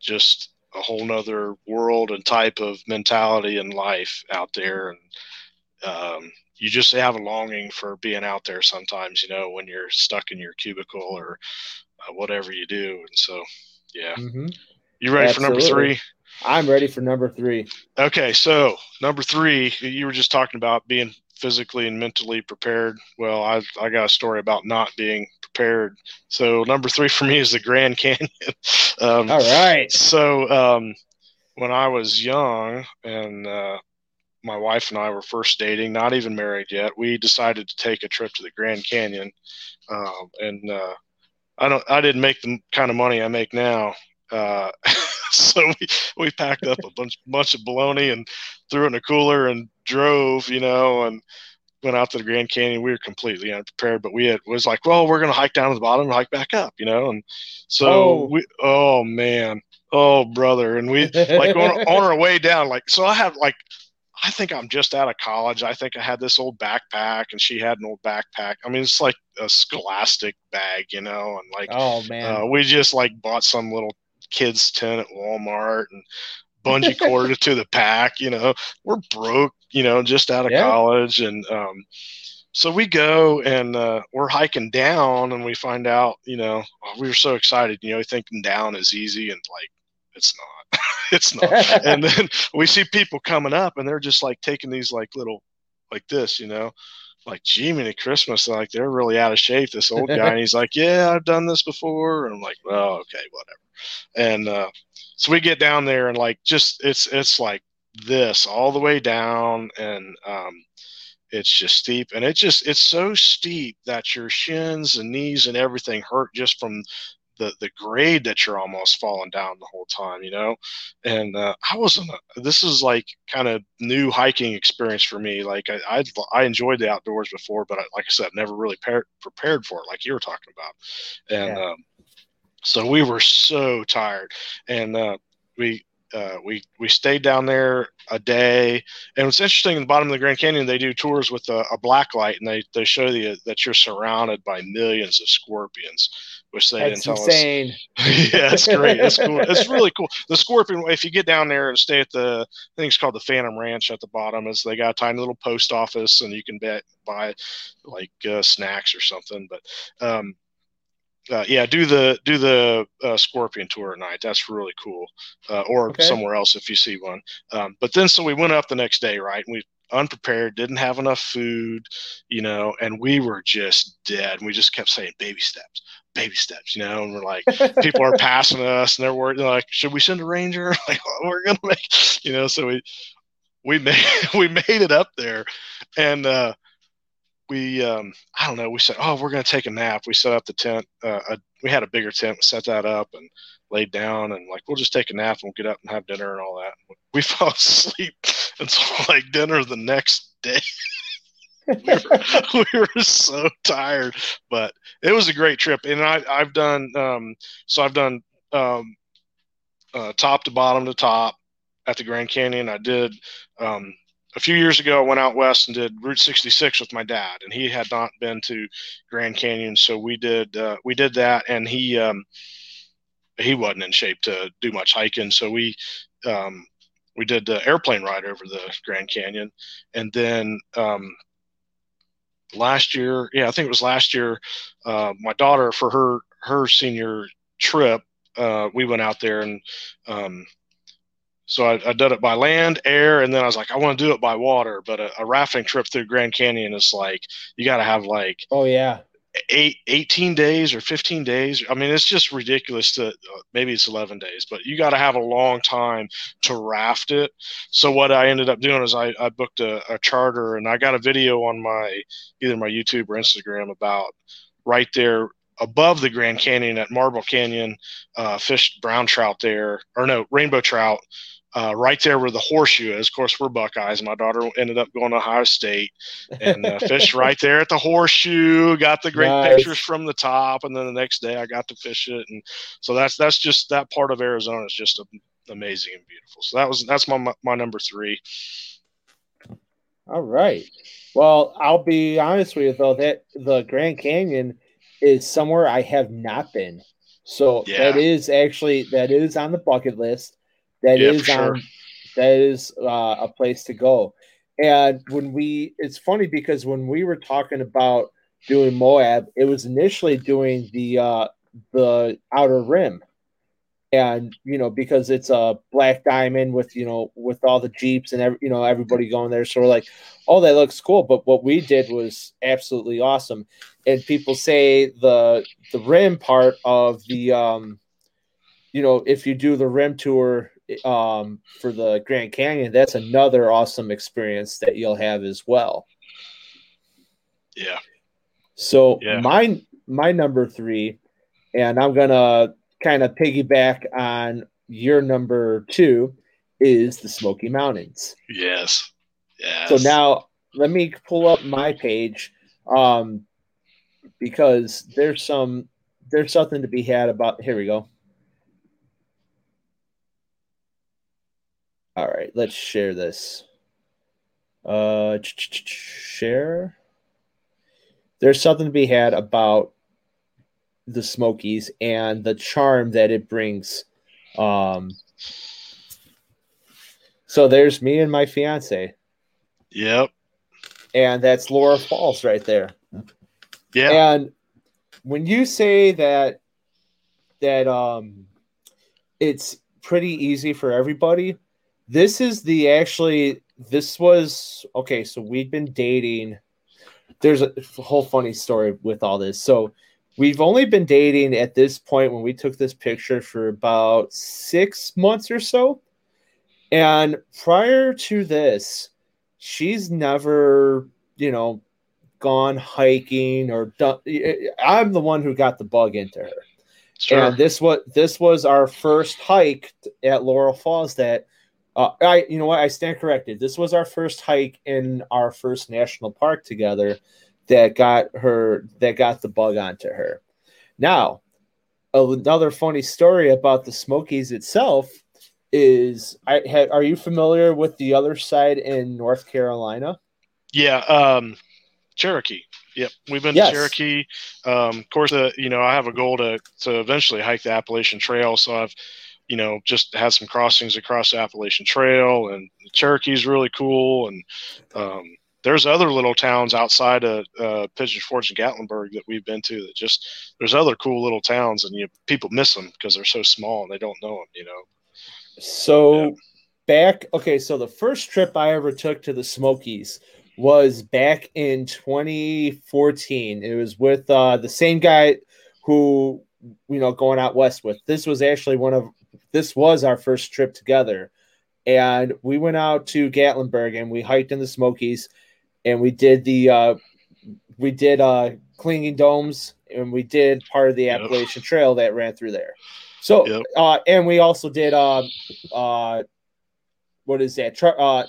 just a whole nother world and type of mentality and life out there and um, you just have a longing for being out there sometimes you know when you're stuck in your cubicle or uh, whatever you do and so Yeah. Mm-hmm. You ready Absolutely. for number three? I'm ready for number three. Okay, so number three, you were just talking about being physically and mentally prepared. Well, I I got a story about not being prepared. So number three for me is the Grand Canyon. um, All right. So um, when I was young and uh, my wife and I were first dating, not even married yet, we decided to take a trip to the Grand Canyon. Um, and uh, I don't, I didn't make the kind of money I make now. Uh, so we, we packed up a bunch bunch of baloney and threw it in a cooler and drove, you know, and went out to the Grand Canyon. We were completely unprepared, but we had was like, well, we're gonna hike down to the bottom and hike back up, you know. And so Oh. we, oh man, oh brother, and we like on, on our way down, like so I have like. I think I'm just out of college. I think I had this old backpack, and she had an old backpack. I mean, it's like a scholastic bag, you know, and like Oh man. uh, we just like bought some little kids tent at Walmart and bungee corded it to the pack. You know, we're broke. You know, just out of Yeah. college, and um, so we go and uh, we're hiking down, and we find out. You know, oh, we were so excited. You know, thinking down is easy, and like it's not. it's not. and then we see people coming up, and they're just like taking these like little like this. You know. Like, gee, many Christmas, like they're really out of shape. This old guy, and he's like, "Yeah, I've done this before." And I'm like, "Well, okay, whatever." And uh, so we get down there, and like, just it's it's like this all the way down, and um, it's just steep, and it just it's so steep that your shins and knees and everything hurt just from the the grade that you're almost falling down the whole time, you know. And uh, I wasn't. A, this is like kind of new hiking experience for me. Like I I, I enjoyed the outdoors before, but I, like I said, never really par- prepared for it, like you were talking about. And Yeah. um, so we were so tired, and uh, we. Uh, we we stayed down there a day, and what's interesting in the bottom of the Grand Canyon, they do tours with a, a black light, and they, they show you that you're surrounded by millions of scorpions, which they That's didn't tell us insane. yeah, it's great. It's cool. It's really cool. The Scorpion. If you get down there and stay at the, I think it's called the Phantom Ranch at the bottom. Is they got a tiny little post office, and you can bet, buy like uh, snacks or something. But um, uh, yeah, do the do the uh, Scorpion tour at night. That's really cool. Uh, or Okay. somewhere else if you see one. Um, but then so we went up the next day, right? And we unprepared, didn't have enough food, you know, and we were just dead. And we just kept saying baby steps, baby steps, you know, and we're like, people are passing us and they're worried, they're like, should we send a ranger? like, oh, we're gonna make, you know, so we we made we made it up there, and uh, we um, I don't know, we said, oh, we're gonna take a nap. We set up the tent. Uh, a, we had a bigger tent. We set that up and laid down and like we'll just take a nap and we'll get up and have dinner and all that. We fell asleep until like dinner the next day. we, were, we were so tired, but it was a great trip. And I, I've done, um, so I've done um, uh, top to bottom to top at the Grand Canyon. I did um, a few years ago. I went out west and did Route 66 with my dad, and he had not been to Grand Canyon, so we did uh, we did that, and he um, he wasn't in shape to do much hiking, so we um, we did the airplane ride over the Grand Canyon, and then um, last year, yeah, I think it was last year, uh, my daughter for her her senior trip, uh, we went out there and um, so I, I did it by land, air, and then I was like, I want to do it by water. But a, a rafting trip through Grand Canyon is like you got to have like Oh yeah. eight, 18 days or 15 days. I mean, it's just ridiculous to uh, maybe it's 11 days, but you got to have a long time to raft it. So what I ended up doing is I, I booked a, a charter and I got a video on my either my YouTube or Instagram about right there above the Grand Canyon at Marble Canyon, uh, fished brown trout there, or no, rainbow trout. Uh, right there where the horseshoe is. Of course, we're Buckeyes. My daughter ended up going to Ohio State and uh, fished right there at the horseshoe. Got the great Nice. pictures from the top, and then the next day I got to fish it. And so that's that's just that part of Arizona is just amazing and beautiful. So that was that's my my number three. All right. Well, I'll be honest with you though that the Grand Canyon is somewhere I have not been. So Yeah. that is actually that is on the bucket list. That Yeah, is for sure. on that is uh, a place to go. And when we it's funny because when we were talking about doing Moab, it was initially doing the uh the outer rim. and you know because it's a black diamond with you know with all the jeeps and every, you know everybody going there so we're like oh that looks cool but what we did was absolutely awesome and people say the the rim part of the um you know if you do the rim tour um for the grand canyon that's another awesome experience that you'll have as well Yeah. so Yeah. my my number three and i'm gonna kind of piggyback on your number two is the Smoky Mountains. Yes. Yes. So now let me pull up my page um, because there's some there's something to be had about. Here we go. All right, let's share this. Uh, share. There's something to be had about the Smokies and the charm that it brings. Um, so there's me and my fiance, Yep. and that's Laurel Falls right there. Yeah. And when you say that that um it's pretty easy for everybody, this is the actually this was okay, so we'd been dating. There's a whole funny story with all this. So we've only been dating at this point when we took this picture for about six months or so. And prior to this, she's never, you know, gone hiking or done. I'm the one who got the bug into her. Sure. And this was this was our first hike at Laurel Falls. That uh, I, you know what, I stand corrected. This was our first hike in our first national park together. That got her. That got the bug onto her. Now, another funny story about the Smokies itself is I had. Are you familiar with the other side in North Carolina? yeah. Um, Cherokee. Yep. We've been Yes. to Cherokee. Um, of course, uh, you know, I have a goal to, to eventually hike the Appalachian Trail. So I've, you know, just had some crossings across the Appalachian Trail and Cherokee's really cool. And, um, there's other little towns outside of uh, Pigeon Forge and Gatlinburg that we've been to that just there's other cool little towns and you people miss them because they're so small and they don't know them. You know. So Yeah. back, okay, so the first trip I ever took to the Smokies was back in 2014. It was with uh, the same guy who you know going out west with. This was actually one of this was our first trip together, and we went out to Gatlinburg and we hiked in the Smokies, and we did the uh, we did uh, Clingman's Dome and we did part of the Yep. Appalachian Trail that ran through there. So, Yep. uh, and we also did uh, uh, what is that? Char- uh,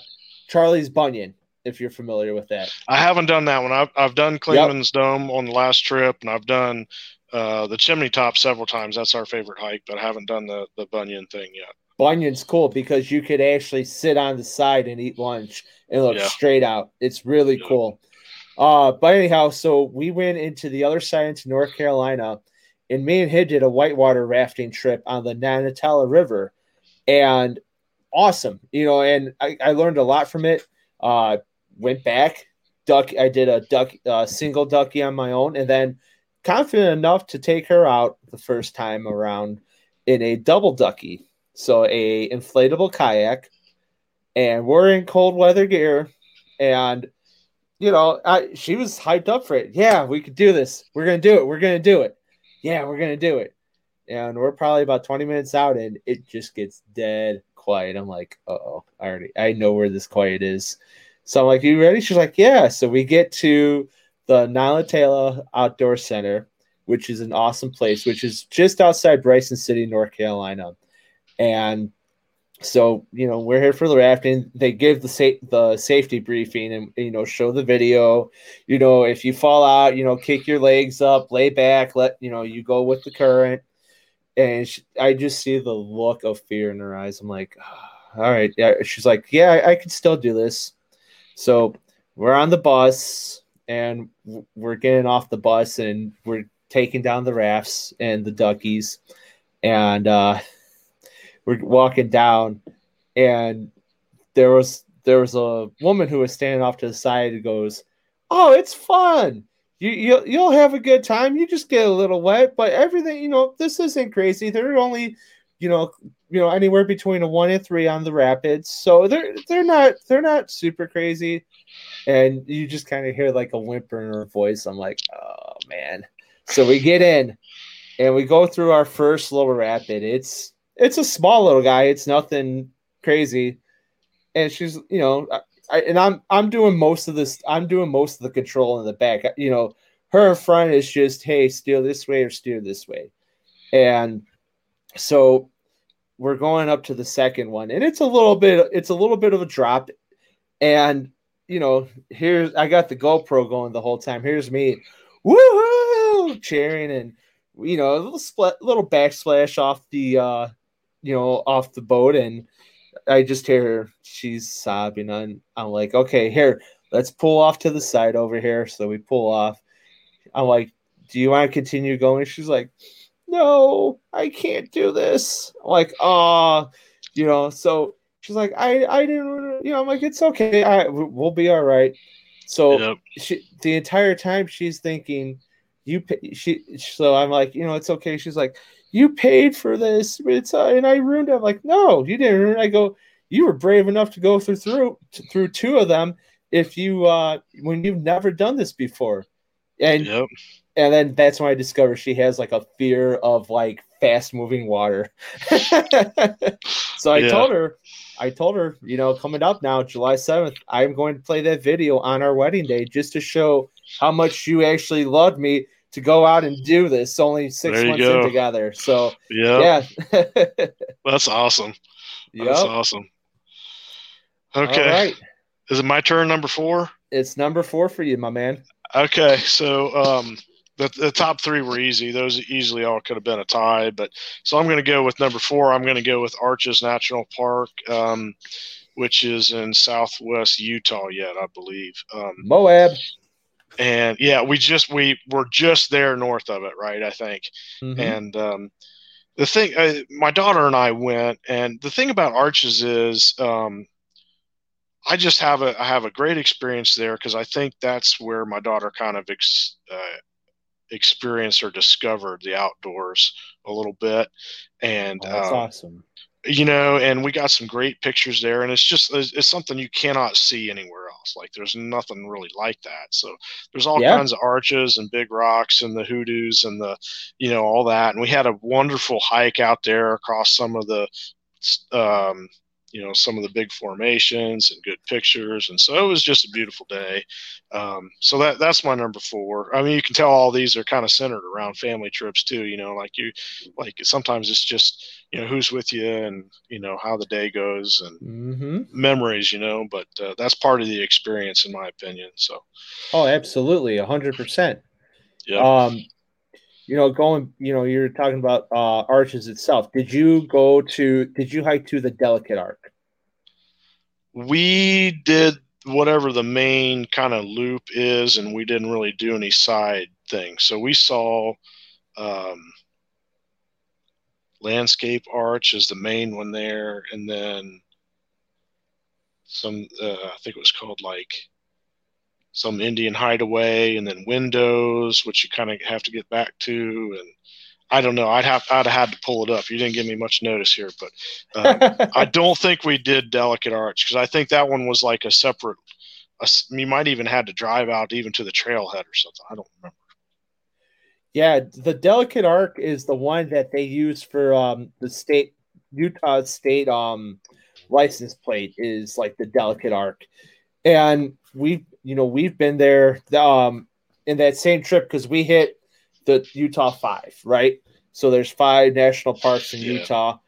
Charlie's Bunion, if you're familiar with that. I haven't done that one. I've I've done Clingman's Dome on the last trip, and I've done uh, the Chimney Top several times. That's our favorite hike, but I haven't done the the Bunion thing yet. Bunion's cool because you could actually sit on the side and eat lunch and look Yeah. straight out. It's really Yeah. cool. Uh, but anyhow, so we went into the other side into North Carolina, and me and him did a whitewater rafting trip on the Nantahala River, and awesome, you know. And I, I learned a lot from it. Uh, went back, duck. I did a duck, uh, single ducky on my own, and then confident enough to take her out the first time around in a double ducky, so a inflatable kayak, and we're in cold weather gear, and you know, I, she was hyped up for it. Yeah, we could do this. We're gonna do it. We're gonna do it. Yeah, we're gonna do it. And we're probably about 20 minutes out, and it just gets dead quiet. I'm like, oh, I already I know where this quiet is. So I'm like, you ready? She's like, yeah. So we get to the Nantahala Outdoor Center, which is an awesome place, which is just outside Bryson City, North Carolina. And so, you know, we're here for the rafting. They give the sa- the safety briefing and you know, show the video. You know, if you fall out, you know, kick your legs up, lay back, let you know, you go with the current. And she, I just see the look of fear in her eyes. I'm like, ah, all right. Yeah. She's like, yeah, I, I could still do this. So we're on the bus and we're getting off the bus and we're taking down the rafts and the duckies. And uh, we're walking down and there was there was a woman who was standing off to the side and goes, "Oh, it's fun. You you'll, you'll have a good time. You just get a little wet, but everything, you know, this isn't crazy. there are only you know, you know, anywhere between a one and three on the rapids. So they're they're not they're not super crazy. And you just kind of hear like a whimper in her voice. I'm like, oh man. So we get in and we go through our first little rapid. It's it's a small little guy. It's nothing crazy. And she's, you know, I, and I'm I'm doing most of this. I'm doing most of the control in the back. You know, her in front is just, hey, steer this way or steer this way, and so we're going up to the second one, and it's a little bit. It's a little bit of a drop, and you know, here's I got the GoPro going the whole time. Here's me, woohoo, cheering and you know a little split, little backsplash off the uh, you know, off the boat, and I just hear her. She's sobbing. And I'm like, okay, here, let's pull off to the side over here. So we pull off. I'm like, do you want to continue going? She's like, no, I can't do this. I'm like, ah, you know. So she's like, I, I didn't, you know. I'm like, it's okay. I, we'll be all right. So yep. she, the entire time she's thinking, you, pay, she. So I'm like, you know, it's okay. She's like, you paid for this. It's uh, and I ruined it. I'm like, no, you didn't ruin it. I go, you were brave enough to go through through through two of them if you uh when you've never done this before. And yep. and then that's when I discover she has like a fear of like fast moving water. so I yeah. told her, I told her, you know, coming up now, July 7th, I'm going to play that video on our wedding day just to show how much you actually loved me to go out and do this only six months in together. So yeah, yeah, that's awesome. Yep. That's awesome. Okay, right. is it my turn? Number four. It's number four for you, my man. Okay, so um, the, the top three were easy. Those easily all could have been a tie, but so I'm going to go with number four. I'm going to go with Arches National Park. Um, which is in southwest Utah yet, I believe. Um, Moab and yeah, we just we were just there north of it, right? I think, mm-hmm. and um, the thing, uh, my daughter and I went, and the thing about Arches is, um, I just have a I have a great experience there because I think that's where my daughter kind of ex, uh, experienced or discovered the outdoors a little bit, and oh, that's um, awesome you know, and we got some great pictures there, and it's just it's, it's, something you cannot see anywhere else. Like there's nothing really like that. So there's all yeah. kinds of arches and big rocks and the hoodoos and the, you know, all that. And we had a wonderful hike out there across some of the, um, you know some of the big formations and good pictures and so it was just a beautiful day um, so that that's my number four i mean you can tell all these are kind of centered around family trips too you know like you like sometimes it's just you know who's with you and you know how the day goes and mm-hmm. memories you know but uh, that's part of the experience in my opinion so oh absolutely 100% yeah um you know, going, you know, you're talking about uh, arches itself. Did you go to? Did you hike to the Delicate Arc? We did whatever the main kind of loop is, and we didn't really do any side things. So we saw um, landscape arch is the main one there, and then some. Uh, I think it was called like some Indian hideaway, and then windows, which you kind of have to get back to, and I don't know. I'd have I'd have had to pull it up. You didn't give me much notice here, but um, I don't think we did Delicate Arch because I think that one was like a separate. A, you might even had to drive out even to the trailhead or something. I don't remember. Yeah, the Delicate Arc is the one that they use for um, the state Utah state um, license plate is like the Delicate Arc, and we you know, we've been there um, in that same trip because we hit the Utah five, right? So there's five national parks in yeah. Utah,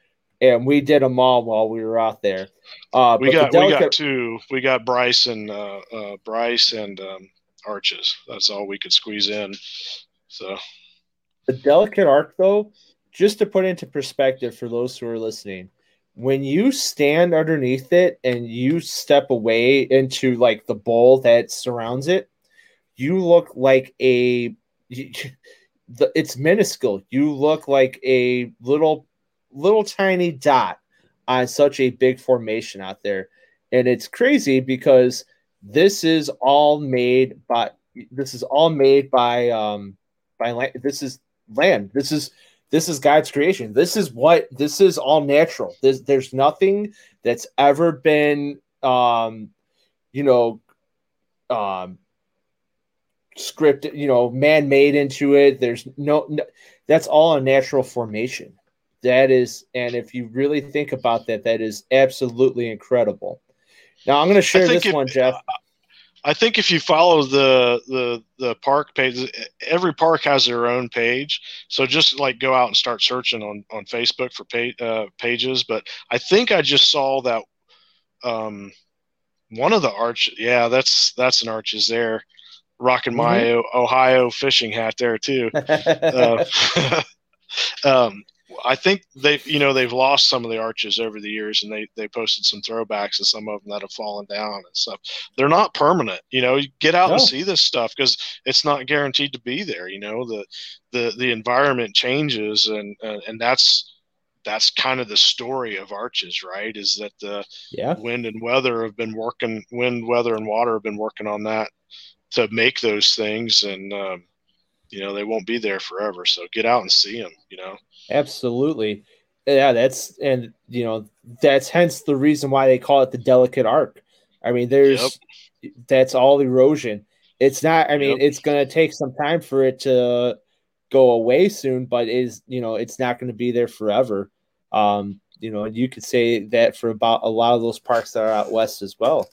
and we did them all while we were out there. Uh, we got delicate... we got two. We got Bryce and uh, uh, Bryce and um, Arches. That's all we could squeeze in. So the delicate arc, though, just to put into perspective for those who are listening, when you stand underneath it and you step away into like the bowl that surrounds it, you look like a it's minuscule. You look like a little little tiny dot on such a big formation out there. And it's crazy because this is all made by this is all made by um by land this is land. This is this is God's creation. This is what this is all natural. There's there's nothing that's ever been um you know um scripted, you know, man made into it. There's no, no that's all a natural formation. That is, and if you really think about that, that is absolutely incredible. Now I'm going to share this if, one, Jeff. I think if you follow the the the park page, every park has their own page. So just like go out and start searching on on Facebook for page, uh, pages. But I think I just saw that um, one of the arch. Yeah, that's that's an arches there. Rocking my mm-hmm. Ohio fishing hat there too. uh, um, I think they, you know, they've lost some of the arches over the years, and they they posted some throwbacks of some of them that have fallen down and stuff. They're not permanent, you know. You get out no. and see this stuff because it's not guaranteed to be there. You know, the the the environment changes, and uh, and that's that's kind of the story of arches, right? Is that the yeah. wind and weather have been working, wind, weather, and water have been working on that to make those things, and um, you know they won't be there forever. So get out and see them. You know. Absolutely. Yeah, that's and you know that's hence the reason why they call it the delicate arc. I mean, there's yep. that's all erosion. It's not. I mean, yep. it's going to take some time for it to go away soon, but is you know it's not going to be there forever. Um, you know, you could say that for about a lot of those parks that are out west as well.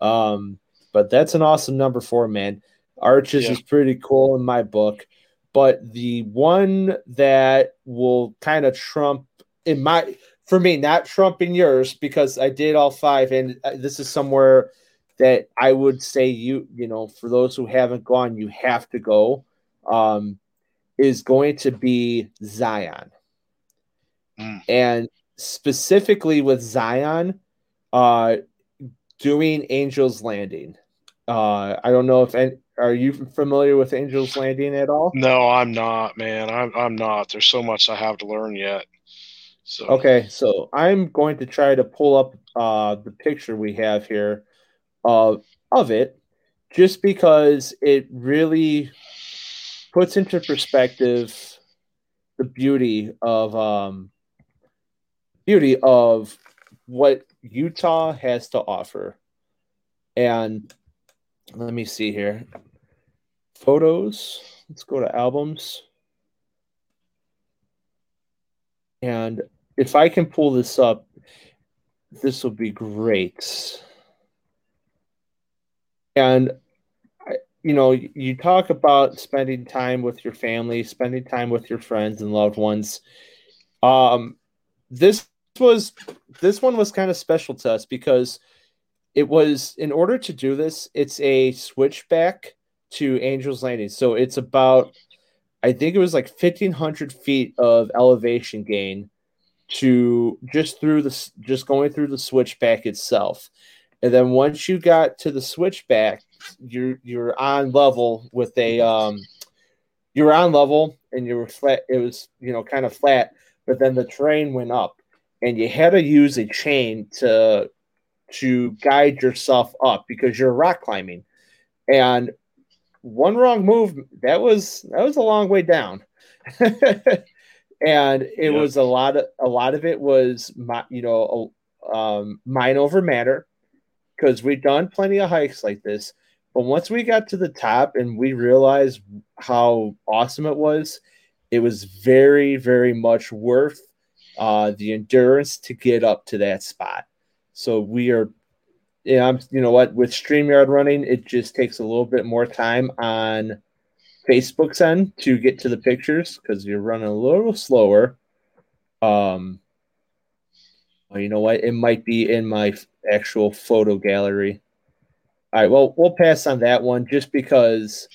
Um, but that's an awesome number four, man. Arches yeah. is pretty cool in my book. But the one that will kind of trump in my for me, not trump in yours because I did all five, and uh, this is somewhere that I would say you you know for those who haven't gone, you have to go. Um, is going to be Zion, mm. and specifically with Zion, uh, doing Angels Landing. Uh, I don't know if any, are you familiar with Angels Landing at all? No, I'm not, man. I'm I'm not. There's so much I have to learn yet. So okay, so I'm going to try to pull up uh, the picture we have here of of it, just because it really puts into perspective the beauty of um, beauty of what Utah has to offer, and let me see here. Photos. Let's go to albums. And if I can pull this up, this will be great. And you know, you talk about spending time with your family, spending time with your friends and loved ones. Um, this was this one was kind of special to us because it was in order to do this, it's a switchback to Angel's Landing. So it's about, I think it was like 1500 feet of elevation gain to just through the just going through the switchback itself. And then once you got to the switchback, you're you're on level with a um you're on level and you were flat it was you know kind of flat, but then the terrain went up and you had to use a chain to to guide yourself up because you're rock climbing. And one wrong move, that was that was a long way down. and it yeah. was a lot of a lot of it was my, you know um, mind over matter because we've done plenty of hikes like this but once we got to the top and we realized how awesome it was it was very very much worth uh, the endurance to get up to that spot so we are, yeah, I'm, you know what, with StreamYard running, it just takes a little bit more time on Facebook's end to get to the pictures because you're running a little slower. Um, well, you know what? It might be in my actual photo gallery. All right, well, we'll pass on that one just because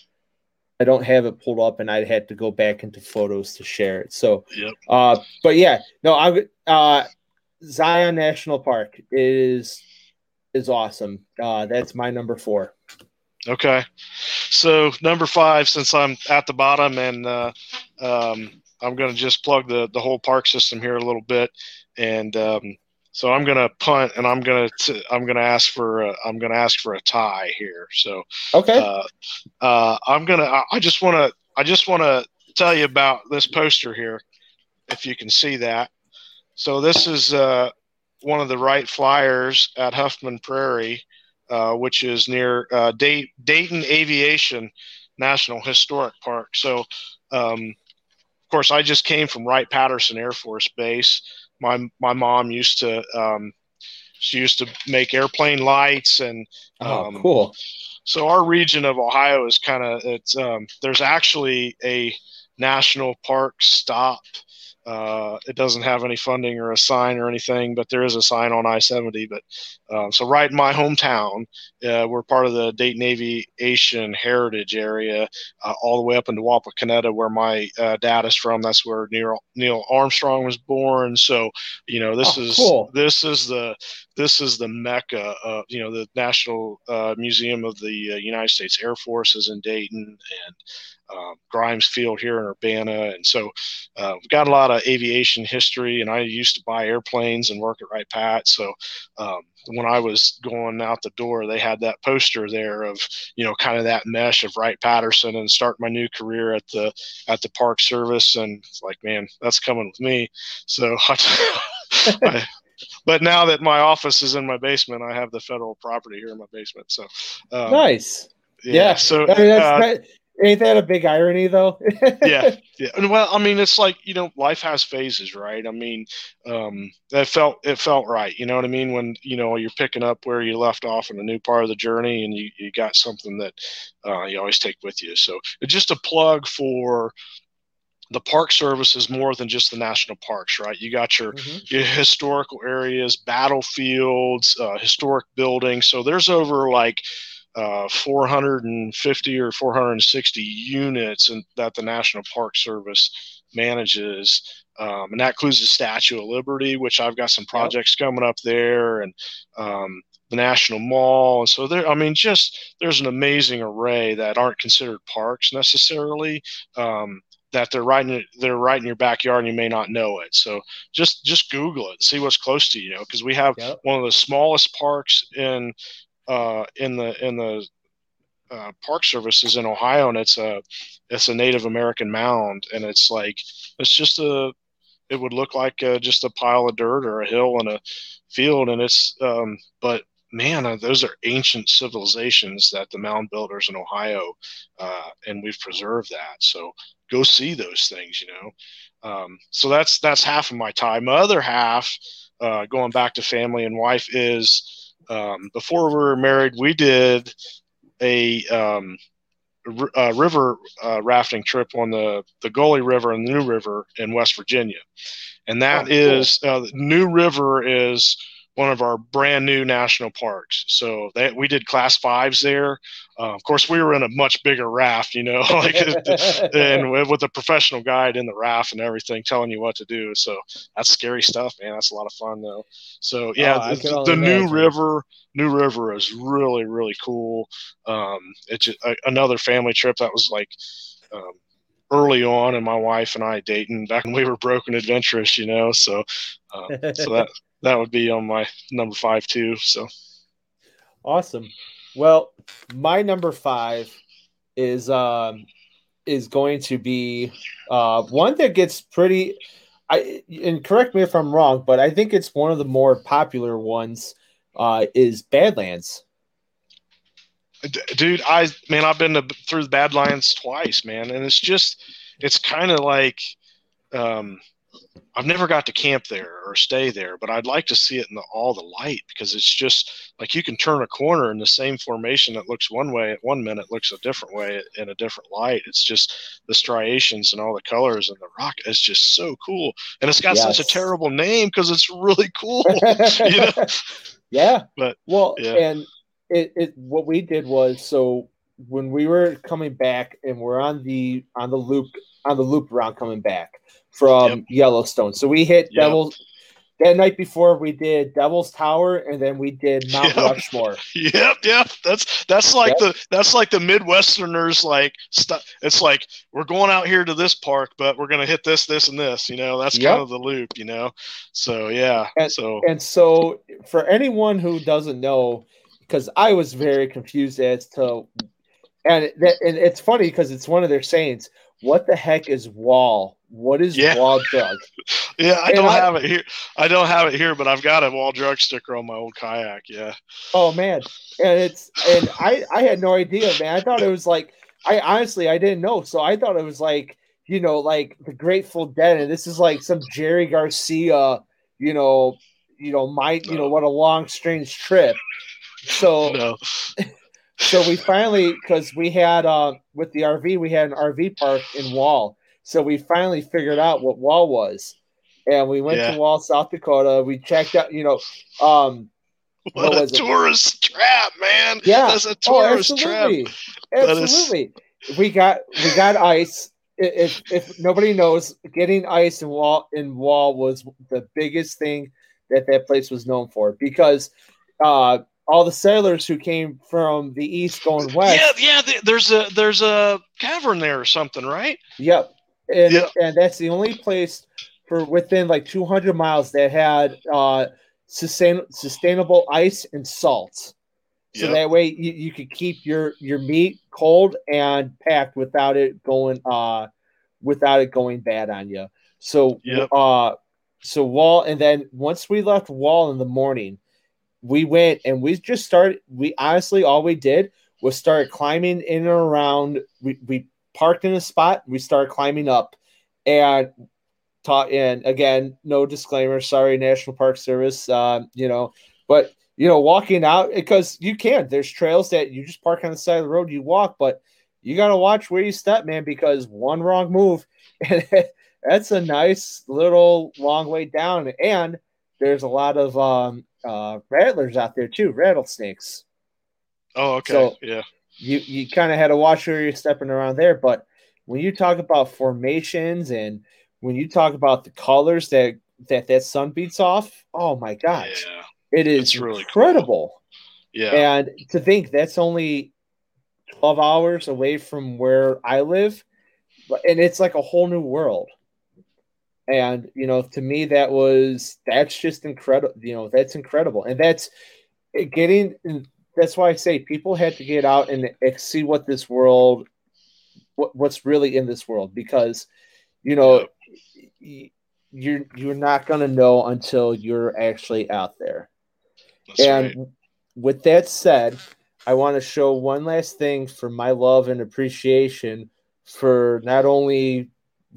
I don't have it pulled up and I had to go back into photos to share it. So, yep. uh, but yeah, no, I uh, Zion National Park is is awesome. Uh, that's my number four. Okay, so number five, since I'm at the bottom, and uh, um, I'm going to just plug the the whole park system here a little bit, and um, so I'm going to punt, and I'm going to I'm going to ask for a, I'm going to ask for a tie here. So okay, uh, uh, I'm gonna I just want to I just want to tell you about this poster here. if you can see that. So this is uh, one of the Wright Flyers at Huffman Prairie, uh, which is near uh, Day- Dayton Aviation National Historic Park. So, um, of course, I just came from Wright Patterson Air Force Base. My my mom used to um, she used to make airplane lights and Oh, um, cool. so our region of Ohio is kind of it's um, there's actually a national park stop. Uh, it doesn't have any funding or a sign or anything, but there is a sign on I-70. But um, so right in my hometown, uh, we're part of the Dayton Aviation Heritage Area, uh, all the way up into Wapakoneta, where my uh, dad is from. That's where Neil Neil Armstrong was born. So you know this Oh, is cool. this is the this is the mecca of you know the National uh, Museum of the uh, United States Air Force is in Dayton and um, Grimes Field here in Urbana, and so uh, we've got a lot of aviation history. And I used to buy airplanes and work at Wright Pat, so um, when I was going out the door, they had that poster there of you know kind of that mesh of Wright Patterson and start my new career at the at the Park Service, and it's like man, that's coming with me. So. I, but now that my office is in my basement, I have the federal property here in my basement. So, um, nice. yeah. Yeah. So, I mean, that's, uh, that, ain't that a big irony though? yeah, yeah. And well, I mean, it's like you know, life has phases, right? I mean, um, that felt it felt right. You know what I mean? When you know you're picking up where you left off in a new part of the journey, and you you got something that uh, you always take with you. So, it's just a plug for. The Park Service is more than just the national parks, right? You got your Mhm. your historical areas, battlefields, uh, historic buildings. So there's over like uh, 450 or 460 units in, that the National Park Service manages. Um, and that includes the Statue of Liberty, which I've got some projects coming up there, and um, the National Mall. And so there, I mean, just there's an amazing array that aren't considered parks necessarily. Um, that they're right in they're right in your backyard and you may not know it. So just just Google it and see what's close to you. Because we have Yep. one of the smallest parks in uh, in the in the uh, park services in Ohio, and it's a it's a Native American mound, and it's like it's just a it would look like uh, just a pile of dirt or a hill in a field, and it's um, but man, uh, those are ancient civilizations that the mound builders in Ohio, uh, and we've preserved that. So go see those things, you know. Um, so that's that's half of my time. My other half, uh, going back to family and wife, is um, before we were married, we did a, um, r- a river uh, rafting trip on the the Gauley River and the New River in West Virginia, and that Oh, cool. is uh, New River is one of our brand new national parks. So that we did class fives there. Uh, of course, we were in a much bigger raft, you know, like and with with a professional guide in the raft and everything telling you what to do. So that's scary stuff, man. That's a lot of fun though. So yeah, Oh, the, the New. River, New River is really really cool. Um, it's a- another family trip that was like. Um, early on and my wife and I dating back when we were broken adventurous, you know, so um, so that that would be on my number five too. So Awesome. Well, my number five is um is going to be uh one that gets pretty I and correct me if I'm wrong, but I think it's one of the more popular ones uh is Badlands. D- dude i man i've been to, through the badlands twice man and it's just it's kind of like um i've never got to camp there or stay there but i'd like to see it in the, all the light because it's just like you can turn a corner in the same formation that looks one way at one minute looks a different way in a different light it's just the striations and all the colors and the rock it's just so cool and it's got such a terrible name because it's really cool you know yeah. But, well, yeah. and it, it what we did was so when we were coming back and we're on the on the loop on the loop around coming back from Yep. Yellowstone. So we hit Yep. Devil that night before we did Devil's Tower and then we did Mount Yep. Rushmore. Yep, yep. That's that's like the that's like the Midwesterners like stuff. It's like we're going out here to this park, but we're gonna hit this, this, and this. You know, that's Yep. kind of the loop. You know, so yeah. And- so And so, for anyone who doesn't know, because I was very confused as to, and that, and it's funny because it's one of their sayings. What the heck is wall what is Yeah. wall drug? Yeah, I And don't I- have it here. I don't have it here, but I've got a wall drug sticker on my old kayak. Yeah. Oh man, and it's and I I had no idea, man. I thought it was like I honestly I didn't know, so I thought it was like you know like the Grateful Dead, and this is like some Jerry Garcia, you know, you know my you know what a long strange trip. So No. so we finally because we had uh with the RV we had an RV park in Wall, so we finally figured out what Wall was, and we went Yeah. to Wall, South Dakota. We checked out, you know, um. What, What a was it? tourist trap, man. Yeah. That's a Oh, tourist trap. absolutely, is- absolutely. We got we got ice. If if nobody knows, getting ice in wall in wall was the biggest thing that that place was known for because uh, all the sailors who came from the east going west. Yeah, yeah. There's a there's a cavern there or something, right? Yep, and and that's the only place for within like 200 miles that had uh, sustain, sustainable ice and salt. So Yep. that way you, you could keep your your meat cold and packed without it going uh without it going bad on you. So Yep. uh so wall and then once we left wall in the morning, we went and we just started we honestly all we did was start climbing in and around we, we parked in a spot, we start climbing up and taught in again, no disclaimer, sorry, National Park Service, uh, you know, but you know, walking out because you can. There's trails that you just park on the side of the road, you walk, but you got to watch where you step, man, because one wrong move, and that's a nice little long way down. And there's a lot of um, uh, rattlers out there too, rattlesnakes. Oh, okay. So- yeah. You you kind of had to watch where you're stepping around there. But when you talk about formations and when you talk about the colors that that that sun beats off, oh my gosh, Yeah. it is really cool. incredible. Yeah. And to think that's only 12 hours away from where I live, but and it's like a whole new world. And you know, to me, that was that's just incredible. You know, that's incredible, and that's eh, getting. That's why I say people had to get out and see what this world, what what's really in this world, because you know, you're you're not gonna know until you're actually out there. That's And right. with that said, I want to show one last thing for my love and appreciation for not only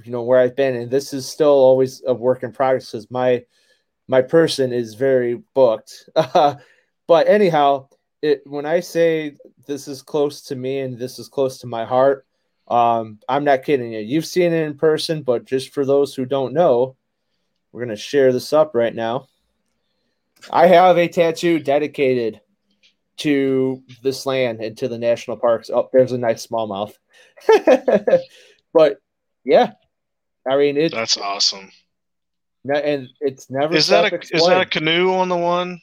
you know where I've been, and this is still always a work in progress because my my person is very booked. but anyhow, it when I say this is close to me and this is close to my heart, um, I'm not kidding you. You've seen it in person, but just for those who don't know, we're gonna share this up right now. I have a tattoo dedicated to this land and to the national parks. Oh, there's a nice smallmouth. but yeah, I mean it, That's awesome. and it's never Is that a is that a canoe on the one?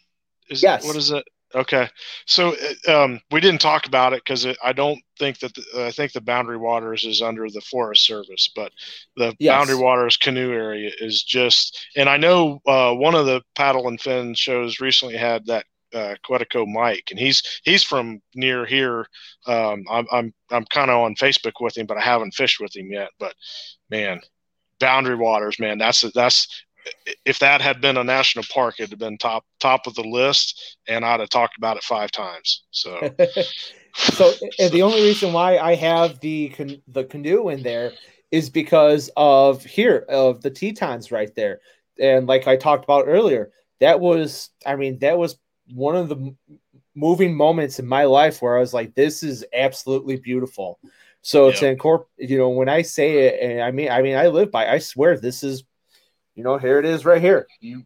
Is Yes. What is it? Okay, so uh, um, we didn't talk about it because I don't think that the, I think the Boundary Waters is under the Forest Service, but the Yes. Boundary Waters canoe area is just. And I know uh, one of the paddle and fin shows recently had that uh, Quetico Mike, and he's he's from near here. Um, I'm I'm I'm kind of on Facebook with him, but I haven't fished with him yet. But man, Boundary Waters, man, that's that's if that had been a national park, it'd have been top top of the list, and I'd have talked about it five times. So so and the only reason why I have the can- the canoe in there is because of here of the Tetons right there, and like I talked about earlier, that was I mean that was one of the moving moments in my life where I was like, this is absolutely beautiful. So Yeah. to incorporate, you know, when I say it, and I mean, I mean, I live by. I swear, this is, you know, here it is, right here. You,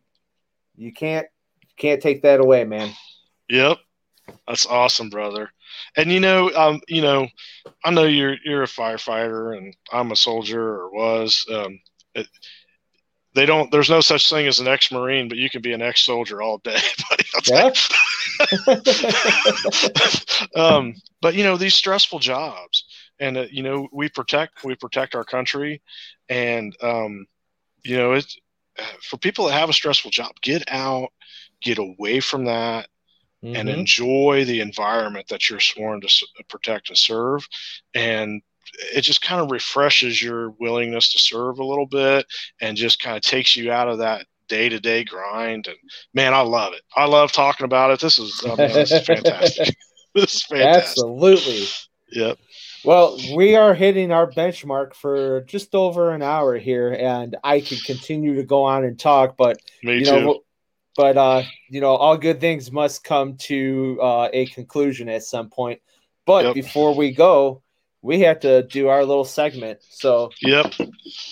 you can't, can't take that away, man. Yep, that's awesome, brother. And you know, um, you know, I know you're you're a firefighter, and I'm a soldier or was. Um, it, they don't. There's no such thing as an ex-marine, but you can be an ex-soldier all day, buddy. You. um, but you know these stressful jobs, and uh, you know we protect we protect our country, and um, you know it's for people that have a stressful job, get out, get away from that, and Mhm. enjoy the environment that you're sworn to protect and serve. And it just kind of refreshes your willingness to serve a little bit and just kind of takes you out of that day to day grind. And man, I love it. I love talking about it. This is, oh man, this is fantastic. this is fantastic. Absolutely. Yep. Well, we are hitting our benchmark for just over an hour here, and I could continue to go on and talk, but Me you too. know, but uh, you know, all good things must come to uh, a conclusion at some point. But Yep. before we go, we have to do our little segment. So yep.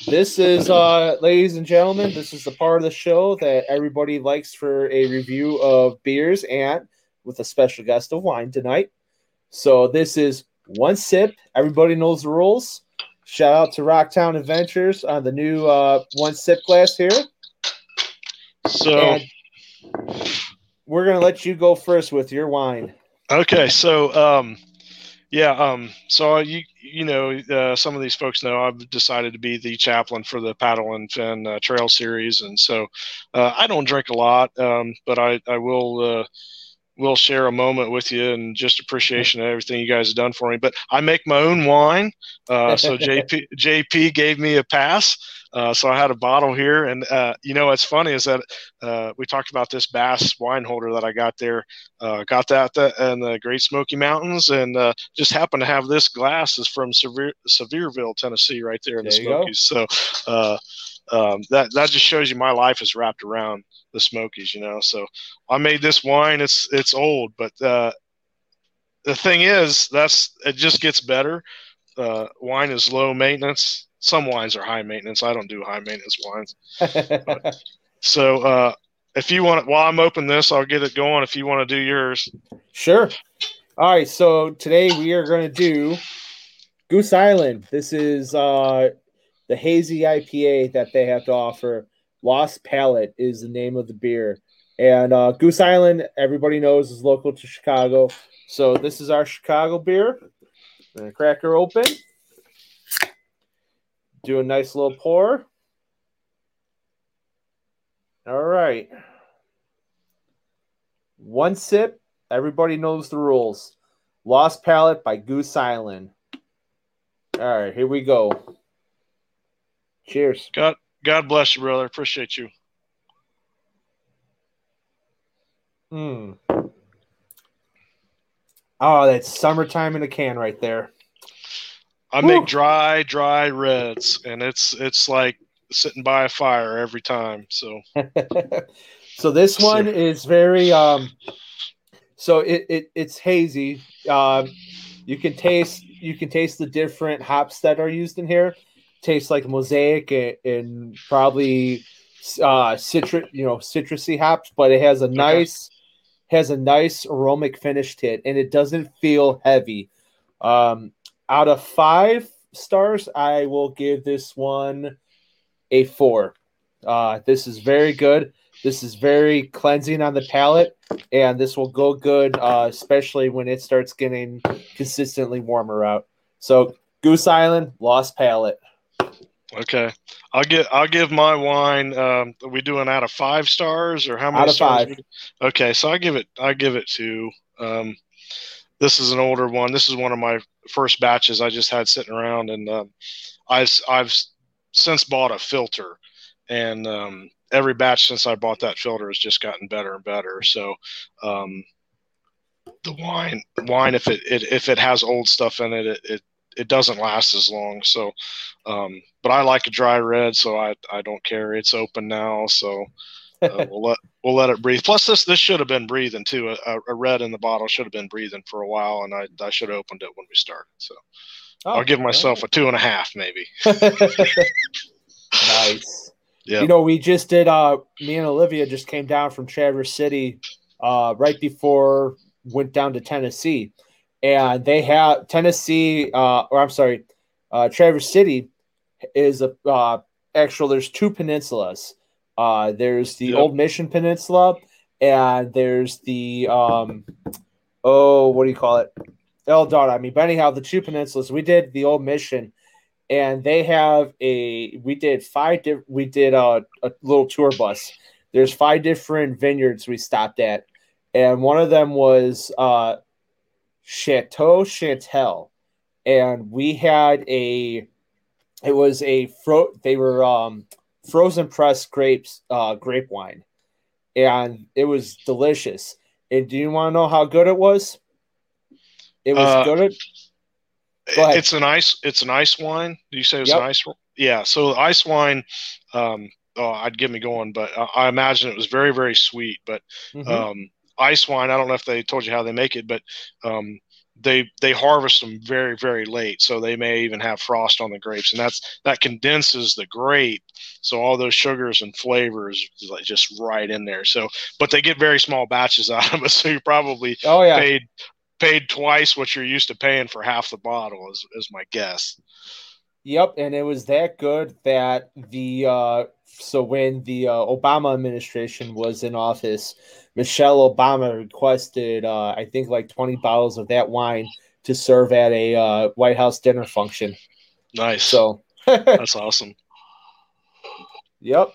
this is, uh, ladies and gentlemen, this is the part of the show that everybody likes for a review of beers and with a special guest of wine tonight. So this is one sip. Everybody knows the rules. Shout out to Rocktown Adventures on the new uh, one sip glass here. So, And we're gonna let you go first with your wine. Okay, so um, yeah, um, so you you know uh, some of these folks know I've decided to be the chaplain for the Paddle and Fin uh, Trail Series, and so uh, I don't drink a lot, um, but I I will uh, will share a moment with you and just appreciation of everything you guys have done for me. But I make my own wine, uh, so JP JP gave me a pass. Uh, so I had a bottle here, and uh, you know what's funny is that uh, we talked about this Bass wine holder that I got there. Uh, got that th- in the Great Smoky Mountains, and uh, just happened to have this glass is from Sever- Sevierville, Tennessee, right there in There the you go. Smokies. So uh, um, that that just shows you my life is wrapped around the Smokies, you know. So I made this wine. It's it's old, but uh, the thing is, that's it just gets better. Uh, wine is low maintenance. Some wines are high maintenance. I don't do high maintenance wines. So uh, if you want, while I'm open this, I'll get it going. If you want to do yours, Sure. All right. So today we are going to do Goose Island. This is uh, the hazy IPA that they have to offer. Lost Palate is the name of the beer. And uh, Goose Island, everybody knows, is local to Chicago. So this is our Chicago beer. To crack her open. Do a nice little pour. All right. One sip. Everybody knows the rules. Lost Palate by Goose Island. All right, here we go. Cheers. God God bless you, brother. Appreciate you. Mm. Oh, that's summertime in a can right there. I Woo. make dry, dry reds, and it's it's like sitting by a fire every time. So so this one is very um so it, it it's hazy. Um you can taste you can taste the different hops that are used in here. Tastes like mosaic and, and probably uh citrus you know citrusy hops, but it has a nice has a nice aromatic finish to it and it doesn't feel heavy. Um out of five stars, I will give this one a four. Uh, this is very good. This is very cleansing on the palate, and this will go good, uh, especially when it starts getting consistently warmer out. So, Goose Island, Lost Palate. Okay, I'll get I'll give my wine. Um, are we doing out of five stars or how many Out of stars? five. Okay, so I give it I give it two. Um, this is an older one. This is one of my first batches I just had sitting around, and um, I've I've since bought a filter, and um, every batch since I bought that filter has just gotten better and better. So um, the wine wine if it, it if it has old stuff in it, it it, it doesn't last as long. So, um, but I like a dry red, so I I don't care. It's open now, so uh, we'll let we'll let it breathe. Plus, this this should have been breathing too. A, a red in the bottle should have been breathing for a while, and I I should have opened it when we started. So I'll give myself a two and a half, maybe. nice. Yeah. You know, we just did. Uh, me and Olivia just came down from Traverse City, uh, right before went down to Tennessee, and they have Tennessee. Uh, or I'm sorry, uh, Traverse City is a uh, actual. There's two peninsulas. Uh, there's the Yep. Old Mission Peninsula, and there's the um, oh, what do you call it? El Dorado. I mean, but anyhow, the two peninsulas. We did the Old Mission and they have a we did five diff- we did a, a little tour bus there's five different vineyards we stopped at and one of them was uh Chateau Chantal and we had a. It was a fro. They were um, frozen pressed grapes, uh, grape wine, and it was delicious. And do you want to know how good it was? It was Uh, good. Go. It's an ice. It's an ice wine. Do you say it's Yep. an ice? Yeah. So ice wine. Um, oh, I'd get me going, but uh, I imagine it was very, very sweet. But Mhm. um, ice wine. I don't know if they told you how they make it, but um, they they harvest them very, very late, so they may even have frost on the grapes, and that's that condenses the grape, so all those sugars and flavors like just right in there. So, but they get very small batches out of it, so you probably oh yeah, paid paid twice what you're used to paying for half the bottle is, is my guess. Yep, and it was that good that the uh, so when the uh, Obama administration was in office, Michelle Obama requested uh, I think like twenty bottles of that wine to serve at a uh, White House dinner function. nice So, that's awesome yep.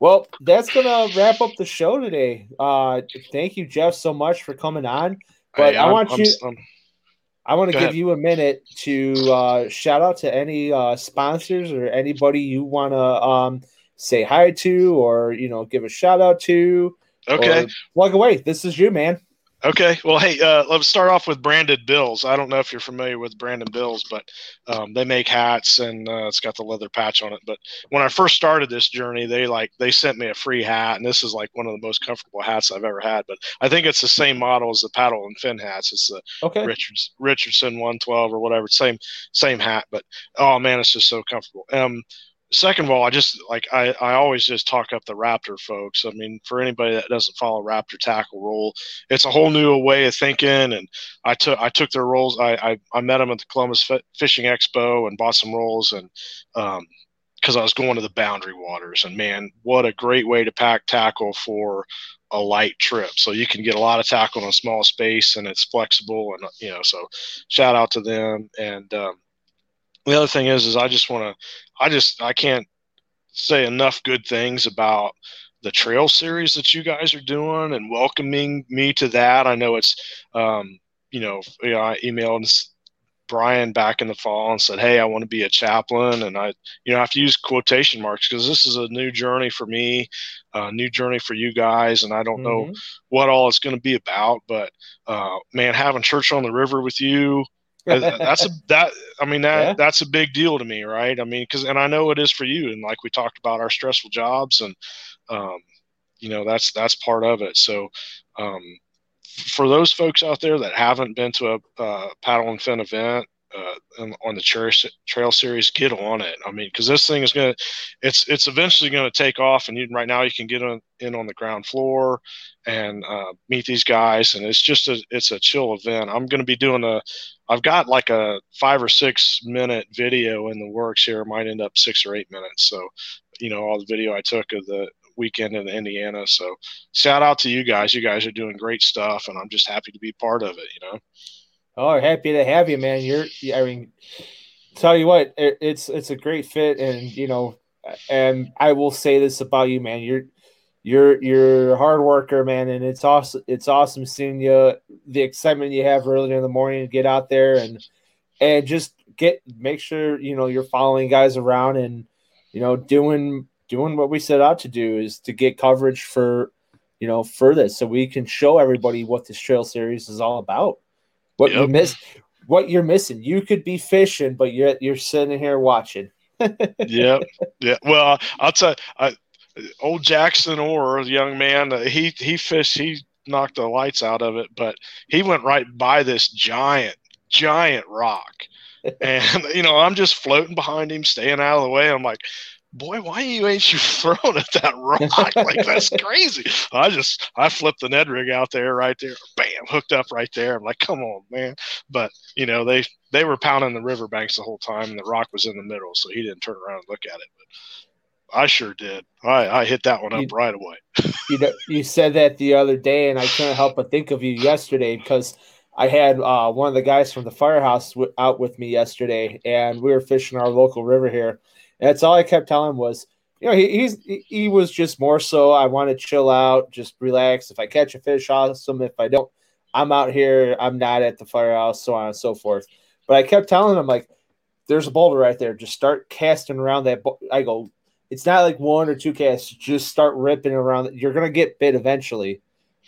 Well, that's gonna wrap up the show today. Uh, thank you, Jeff, so much for coming on. But I I'm- want I'm- you- I'm- I want to give ahead. you a minute to uh, shout out to any uh, sponsors or anybody you want to um, say hi to or you know give a shout out to. okay Walk away. This is you, man. Okay. Well, hey, uh, let's start off with Branded Bills. I don't know if you're familiar with Branded Bills, but um, they make hats and uh, it's got the leather patch on it. But when I first started this journey, they like they sent me a free hat, and this is like one of the most comfortable hats I've ever had. But I think it's the same model as the paddle and fin hats. It's the Okay. Richards Richardson 112 or whatever. Same same hat, but oh man, it's just so comfortable. Um, second of all, I just like I, I always just talk up the Raptor folks. I mean, for anybody that doesn't follow Raptor tackle roll, it's a whole new way of thinking. And I took I took their rolls. I I, I met them at the Columbus Fi- Fishing Expo and bought some rolls and um because I was going to the Boundary Waters and man, what a great way to pack tackle for a light trip. So you can get a lot of tackle in a small space and it's flexible and you know so shout out to them and um, the other thing is is I just want to I just I can't say enough good things about the trail series that you guys are doing and welcoming me to that. I know it's um, you know, you know I emailed Brian back in the fall and said, "Hey, I want to be a chaplain," and I, you know, I have to use quotation marks because this is a new journey for me, a new journey for you guys, and I don't know Mhm. what all it's going to be about. But uh, man, having church on the river with you, that's a that I mean that Yeah. that's a big deal to me, right? I mean, because and I know it is for you, and like we talked about our stressful jobs, and um, you know that's that's part of it. So. Um, for those folks out there that haven't been to a uh, paddle and fin event uh, on, on the trail, trail series, get on it. I mean, because this thing is gonna, it's it's eventually gonna take off, and right now you can get on, in on the ground floor and uh, meet these guys, and it's just a it's a chill event. I'm gonna be doing a, I've got like a five or six minute video in the works here. It might end up six or eight minutes. So, you know, all the video I took of the weekend in Indiana. So shout out to you guys. You guys are doing great stuff, and I'm just happy to be part of it. You know. Oh, happy to have you, man. You're, I mean, tell you what, it, it's it's a great fit, and you know, and I will say this about you, man. You're you're you're a hard worker, man, and it's awesome. It's awesome seeing you, the excitement you have early in the morning to get out there and and just get make sure you know you're following guys around and you know doing doing what we set out to do is to get coverage for you know for this so we can show everybody what this trail series is all about what you miss, what you're missing you could be fishing but you're you're sitting here watching yeah, yeah. Well, I'll tell you, I, old Jackson Orr, the young man, uh, he he fished, he knocked the lights out of it, but he went right by this giant, giant rock, and you know I'm just floating behind him, staying out of the way. I'm like. Boy, why you ain't you throwing at that rock? Like that's crazy. I just I flipped the Ned rig out there, right there, bam, hooked up right there. I'm like, come on, man. But you know they they were pounding the riverbanks the whole time, and the rock was in the middle, so he didn't turn around and look at it. But I sure did. I, I hit that one up You- right away. you know, you said that the other day, and I couldn't help but think of you yesterday because I had uh, one of the guys from the firehouse w- out with me yesterday, and we were fishing our local river here. That's all I kept telling him was, you know, he, he's he, was just more so. I want to chill out, just relax. If I catch a fish, awesome. If I don't, I'm out here. I'm not at the firehouse, so on and so forth. But I kept telling him like, "There's a boulder right there. Just start casting around that." Bo-. I go, "It's not like one or two casts. Just start ripping around. You're gonna get bit eventually."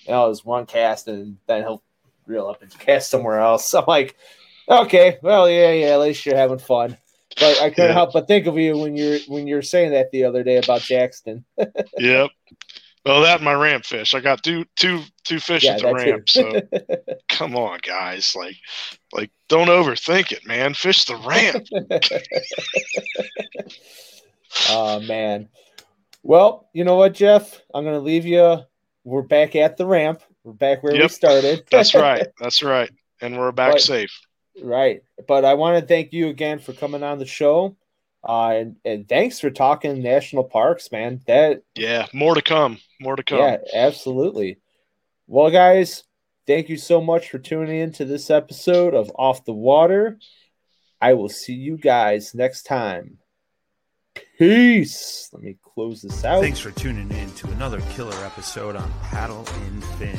And it was one cast, and then he'll reel up and cast somewhere else. I'm like, "Okay, well, yeah, yeah. At least you're having fun." But I couldn't Yeah. help but think of you when you're when you're saying that the other day about Jackson. Yep. Well, that and my ramp fish. I got two two two fish yeah, at the ramp. So come on, guys. Like like don't overthink it, man. Fish the ramp. oh man. Well, you know what, Jeff? I'm gonna leave you. We're back at the ramp. We're back where we started. That's right. That's right. And we're back Right. safe. Right. But I want to thank you again for coming on the show. Uh, and, and thanks for talking national parks, man. That Yeah. More to come. More to come. yeah, absolutely. Well, guys, thank you so much for tuning in to this episode of Off the Water. I will see you guys next time. Peace. Let me close this out. Thanks for tuning in to another killer episode on Paddle and Fin.